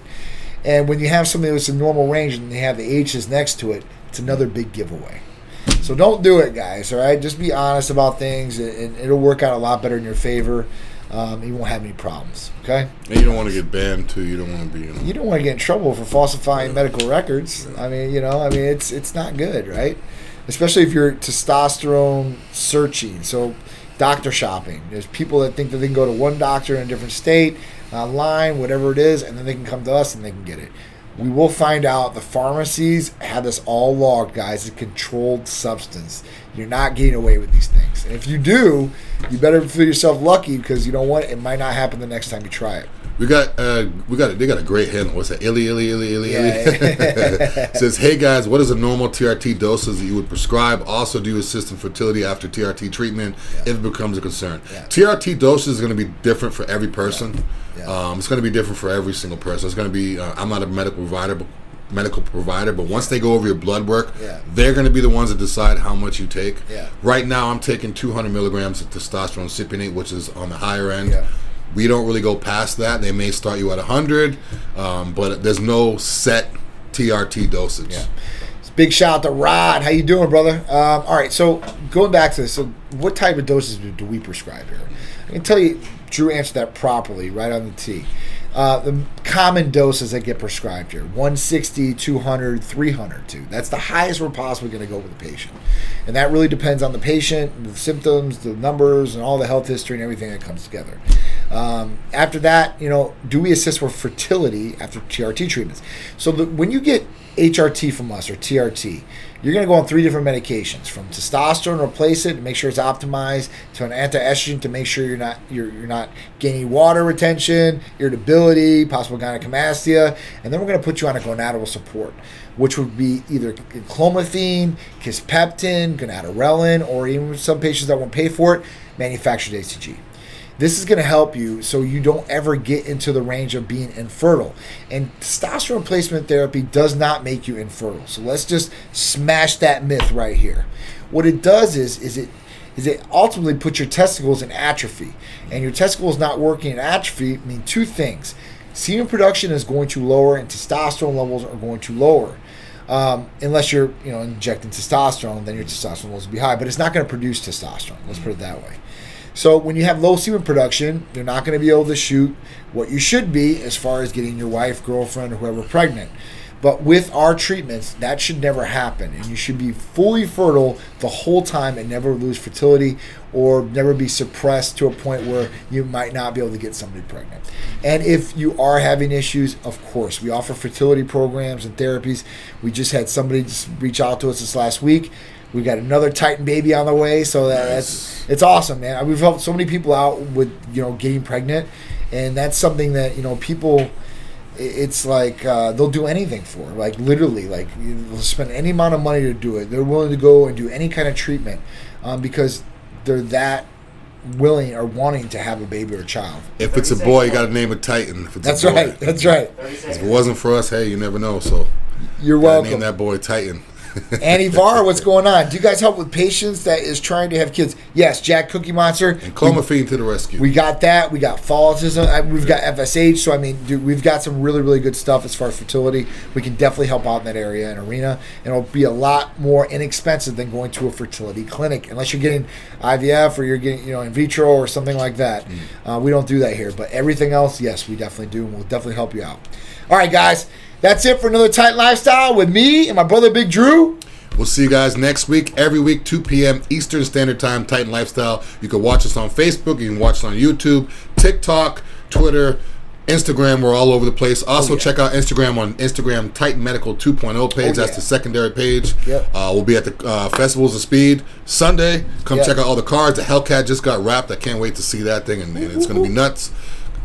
and when you have something that's in normal range and they have the H's next to it, it's another big giveaway. So don't do it, guys. All right, just be honest about things, and it'll work out a lot better in your favor. Um, you won't have any problems. Okay. And you don't want to get banned too. You don't want to be. You know, You don't want to get in trouble for falsifying medical records. I mean, you know, I mean, it's it's not good, right? Especially if you're testosterone searching. So, doctor shopping. There's people that think that they can go to one doctor in a different state, online, whatever it is, and then they can come to us and they can get it. We will find out the pharmacies have this all logged, guys. It's a controlled substance. You're not getting away with these things. And if you do, you better feel yourself lucky because you know what? It might not happen the next time you try it. We got. Uh, we got. They got a great handle. What's that? Illy, illy, illy, illy, illy. Yeah. Says, hey guys, what is a normal TRT doses that you would prescribe? Also, do you assist in fertility after TRT treatment if it becomes a concern? Yeah. TRT doses is going to be different for every person. Yeah. Um, it's going to be different for every single person. It's going to be. Uh, I'm not a medical provider, but medical provider, but once they go over your blood work, Yeah. they're going to be the ones that decide how much you take. Yeah. Right now, I'm taking 200 milligrams of testosterone cypionate, which is on the higher end. Yeah. We don't really go past that. They may start you at 100, um, but there's no set TRT dosage. Yeah. Big shout out to Rod. How you doing, brother? Um, all right, so going back to this, so what type of doses do, we prescribe here? I can tell you, Drew answered that properly, right on the T. Uh, the common doses that get prescribed here 160, 200, 300 too. That's the highest we're possibly going to go with the patient. And that really depends on the patient, the symptoms, the numbers, and all the health history and everything that comes together. Um, after that, you know, do we assist with fertility after TRT treatments? So the, when you get HRT from us or TRT, you're going to go on three different medications from testosterone to replace it to make sure it's optimized to an anti-estrogen to make sure you're not you're, you're not gaining water retention, irritability, possible gynecomastia, and then we're going to put you on a gonadal support, which would be either clomiphene, kisspeptin, gonadorelin, or even some patients that won't pay for it, manufactured HCG. This is going to help you so you don't ever get into the range of being infertile. And testosterone replacement therapy does not make you infertile. So let's just smash that myth right here. What it does is is it is it ultimately puts your testicles in atrophy. And your testicles not working in atrophy mean two things. Semen production is going to lower and testosterone levels are going to lower. Um, unless you're, you know, injecting testosterone, then your testosterone levels will be high. But it's not going to produce testosterone. Let's put it that way. So when you have low semen production, you're not going to be able to shoot what you should be as far as getting your wife, girlfriend, or whoever pregnant. But with our treatments, that should never happen, and you should be fully fertile the whole time and never lose fertility or never be suppressed to a point where you might not be able to get somebody pregnant. And if you are having issues, of course, we offer fertility programs and therapies. We just had somebody just reach out to us this last week. We got another Titan baby on the way, so that, that's it's awesome, man. We've helped so many people out with you know getting pregnant, and that's something that you know people it's like uh, they'll do anything for. Like literally, like they'll spend any amount of money to do it. They're willing to go and do any kind of treatment um, because they're that willing or wanting to have a baby or a child. If it's a boy, you got to name it Titan. If it's That's a boy. right. That's right. If it wasn't for us, hey, you never know. So You're gotta welcome. name that boy Titan. Annie Var, what's going on? Do you guys help with patients that is trying to have kids? Yes, Jack Cookie Monster. And clomiphene to the rescue. We got that. We got Follistim. uh, We've got FSH. So I mean, dude, we've got some really, really good stuff as far as fertility. We can definitely help out in that area and arena, and it'll be a lot more inexpensive than going to a fertility clinic, unless you're getting IVF or you're getting you know in vitro or something like that. Uh, we don't do that here, but everything else, yes, we definitely do, and we'll definitely help you out. All right, guys, that's it for another Titan Lifestyle with me and my brother Big Drew. We'll see you guys next week, every week, 2 p.m. Eastern Standard Time, Titan Lifestyle. You can watch us on Facebook, you can watch us on YouTube, TikTok, Twitter, Instagram. We're all over the place. Also, Oh, yeah. check out Instagram on Instagram Titan Medical 2.0 page. Oh, That's yeah. the secondary page. Yep. Uh, we'll be at the uh, Festivals of Speed Sunday. Come Yep. check out all the cards. The Hellcat just got wrapped. I can't wait to see that thing, and, and it's going to be nuts.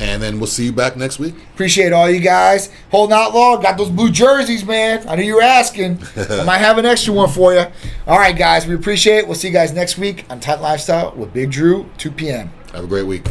And then we'll see you back next week. Appreciate all you guys holding out long. Got those blue jerseys, man. I knew you were asking. I might have an extra one for you. All right, guys. We appreciate it. We'll see you guys next week on Titan Lifestyle with Big Drew, 2 p.m. Have a great week.